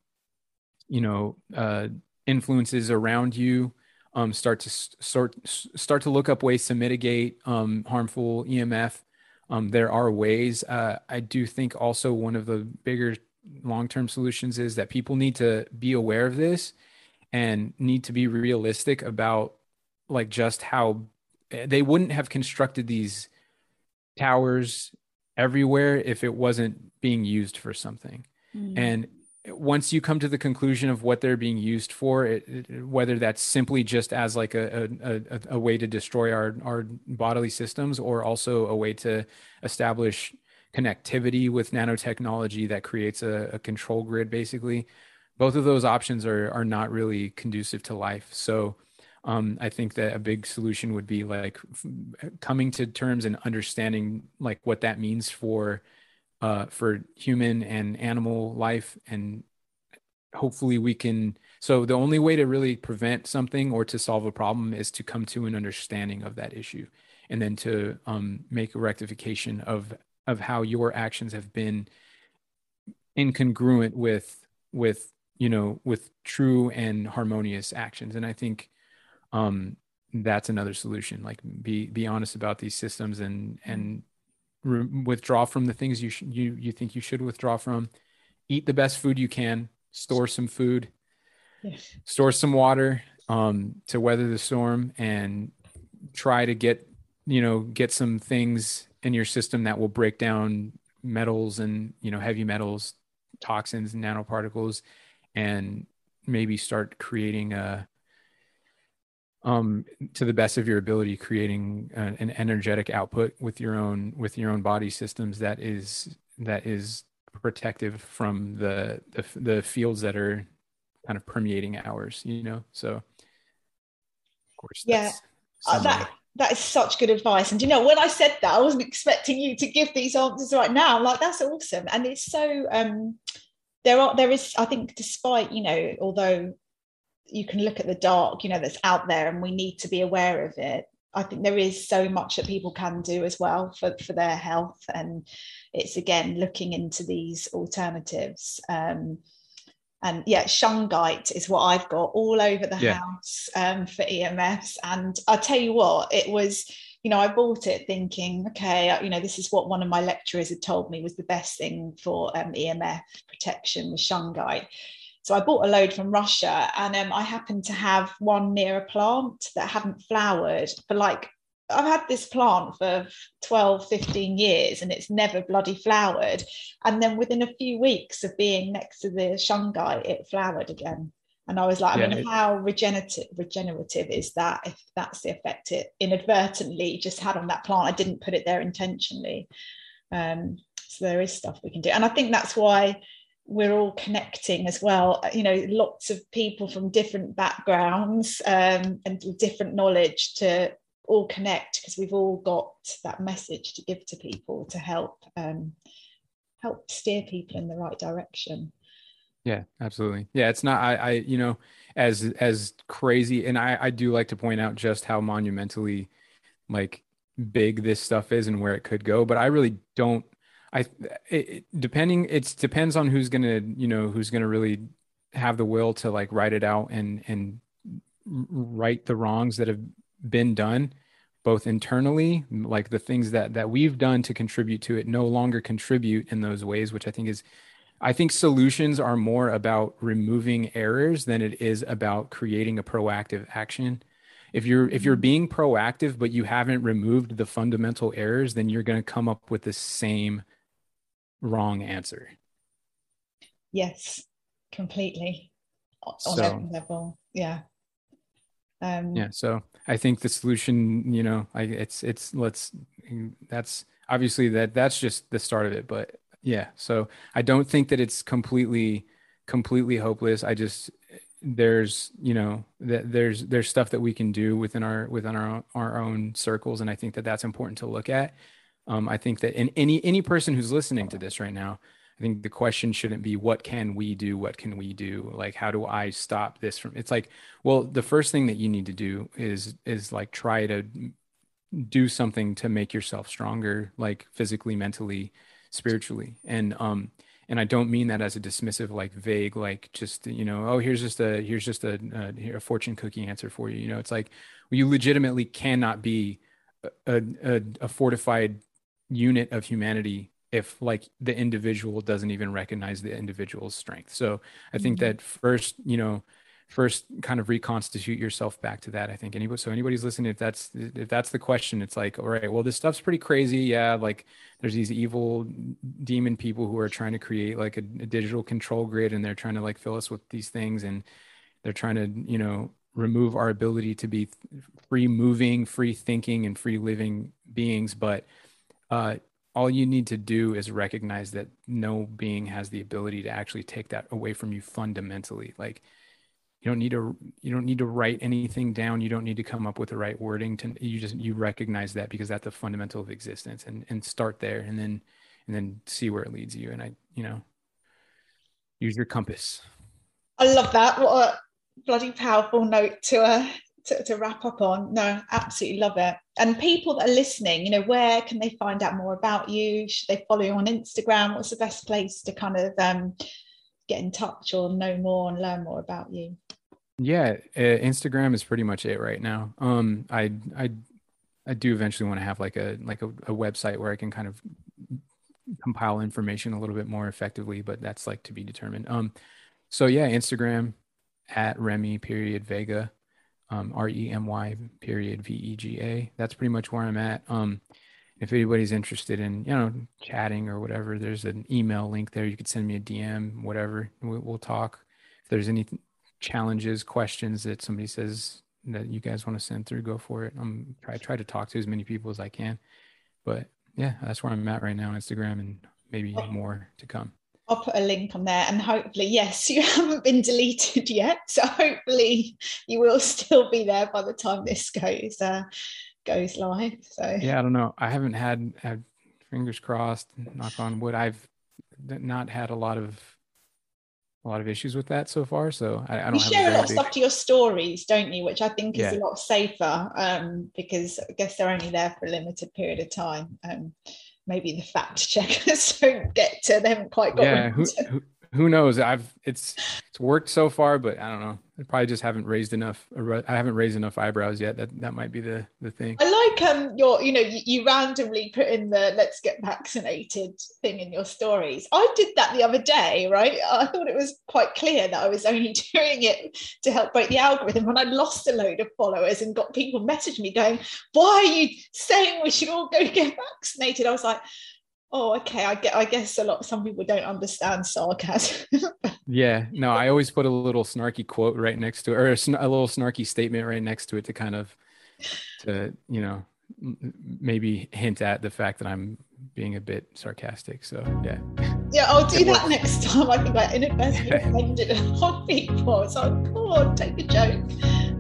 you know uh influences around you. Um start to start start to look up ways to mitigate um harmful emf um there are ways uh i do think also one of the bigger long-term solutions is that people need to be aware of this and need to be realistic about like just how they wouldn't have constructed these towers everywhere if it wasn't being used for something. Mm. And once you come to the conclusion of what they're being used for, it, it, whether that's simply just as like a, a, a, way to destroy our, our bodily systems or also a way to establish connectivity with nanotechnology that creates a, a control grid, basically, both of those options are, are not really conducive to life. So um, I think that a big solution would be like coming to terms and understanding like what that means for uh, for human and animal life, and hopefully we can. So the only way to really prevent something or to solve a problem is to come to an understanding of that issue, and then to um, make a rectification of of how your actions have been incongruent with with you know with true and harmonious actions and i think um, that's another solution. Like be be honest about these systems and and re- withdraw from the things you sh- you you think you should withdraw from. Eat the best food you can. Store some food. Yes. Store some water um, to weather the storm, and try to get you know get some things in your system that will break down metals and you know heavy metals, toxins, and nanoparticles, and maybe start creating a um, to the best of your ability, creating an, an energetic output with your own with your own body systems that is that is protective from the the, the fields that are kind of permeating ours. You know, so of course, yeah, uh, that that is such good advice. And you know, when I said that, I wasn't expecting you to give these answers right now. I'm like, that's awesome, and it's so. um there are there is i think despite you know although you can look at the dark you know that's out there and we need to be aware of it i think there is so much that people can do as well for, for their health and it's again looking into these alternatives um, and yeah, shungite is what I've got all over the Yeah. house um, for EMFs. And I'll tell you what, it was, you know, I bought it thinking, okay, uh, you know, this is what one of my lecturers had told me was the best thing for um, EMF protection with shungite. So I bought a load from Russia, and um, I happened to have one near a plant that hadn't flowered for like I've had this plant for 12, 15 years and it's never bloody flowered. And then within a few weeks of being next to the shungite, it flowered again. And I was like, Yeah, I mean, it- how regenerative regenerative is that if that's the effect it inadvertently just had on that plant? I didn't put it there intentionally. Um, so there is stuff we can do. And I think that's why we're all connecting as well. You know, lots of people from different backgrounds um, and different knowledge to all connect because we've all got that message to give to people to help um, help steer people in the right direction. Yeah, absolutely. Yeah, it's not I, I you know, as as crazy and I I do like to point out just how monumentally like big this stuff is and where it could go, but I really don't I it, it- depending it's depends on who's gonna, you know, who's gonna really have the will to like write it out and and right the wrongs that have been done both internally like the things that that we've done to contribute to it no longer contribute in those ways which i think is I think solutions are more about removing errors than it is about creating a proactive action. If you're if you're mm-hmm. being proactive but you haven't removed the fundamental errors, then you're going to come up with the same wrong answer. Yes, completely on So- every level. Yeah. Um, Yeah, so I think the solution, you know, I it's it's let's that's obviously that that's just the start of it, but yeah, so I don't think that it's completely completely hopeless. I just there's, you know, that there's there's stuff that we can do within our within our own, our own circles and I think that that's important to look at. Um, I think that in any any person who's listening to this right now, I think the question shouldn't be what can we do? What can we do? Like how do I stop this from it's like well, the first thing that you need to do is is like try to do something to make yourself stronger, like physically, mentally, spiritually. And um and I don't mean that as a dismissive, like vague, like just you know, oh, here's just a here's just a a, a fortune cookie answer for you. You know, it's like well, you legitimately cannot be a, a a fortified unit of humanity if like the individual doesn't even recognize the individual's strength. So I think Mhm. that first, you know, first kind of reconstitute yourself back to that. I think anybody, so anybody's listening, if that's if that's the question, it's like, all right, well, this stuff's pretty crazy. Yeah, like there's these evil demon people who are trying to create like a, a digital control grid, and they're trying to like fill us with these things, and they're trying to, you know, remove our ability to be free moving, free thinking, and free living beings. But uh, all you need to do is recognize that no being has the ability to actually take that away from you fundamentally. Like you don't need to you don't need to write anything down. You don't need to come up with the right wording to you just you recognize that because that's a fundamental of existence and and start there and then and then see where it leads you. And I, you know, use your compass. I love that. What a bloody powerful note to uh, to, to wrap up on. No, absolutely love it. And people that are listening, you know, where can they find out more about you? Should they follow you on Instagram? What's the best place to kind of um, get in touch or know more and learn more about you? Yeah, uh, Instagram is pretty much it right now. Um, I I I do eventually want to have like a like a, a website where I can kind of compile information a little bit more effectively, but that's like to be determined. Um, so yeah, Instagram at Remy period Vega, um, R E M Y period V E G A. That's pretty much where I'm at. Um, if anybody's interested in you know chatting or whatever, there's an email link there. You could send me a DM, whatever. We'll, we'll talk. If there's any challenges, questions that somebody says that you guys want to send through, go for it. I'm try try to talk to as many people as I can. But yeah, that's where I'm at right now on Instagram and maybe more to come. I'll put a link on there and hopefully, yes, you haven't been deleted yet. So hopefully you will still be there by the time this goes uh, goes live. So Yeah, I don't know. I haven't had, had fingers crossed, knock on wood. I've not had a lot of a lot of issues with that so far. So I, I don't you share a lot of stuff to your stories, don't you? Which I think is Yeah. a lot safer um, because I guess they're only there for a limited period of time. Um, maybe the fact checkers don't get to them quite got yeah who, who who knows? I've it's it's worked so far, but I don't know. I probably just haven't raised enough. I haven't raised enough eyebrows yet. That that might be the the thing. I like um your you know you, you randomly put in the let's get vaccinated thing in your stories. I did that the other day, right? I thought it was quite clear that I was only doing it to help break the algorithm, and I lost a load of followers and got people messaging me going, "Why are you saying we should all go get vaccinated?" I was like oh okay i get i guess a lot some people don't understand sarcasm. Yeah no i always put a little snarky quote right next to it or a, a, little snarky statement right next to it to kind of to you know maybe hint at the fact that i'm being a bit sarcastic so yeah. Yeah i'll do that next time. I think i inadvertently offended a lot of people so oh, god take a joke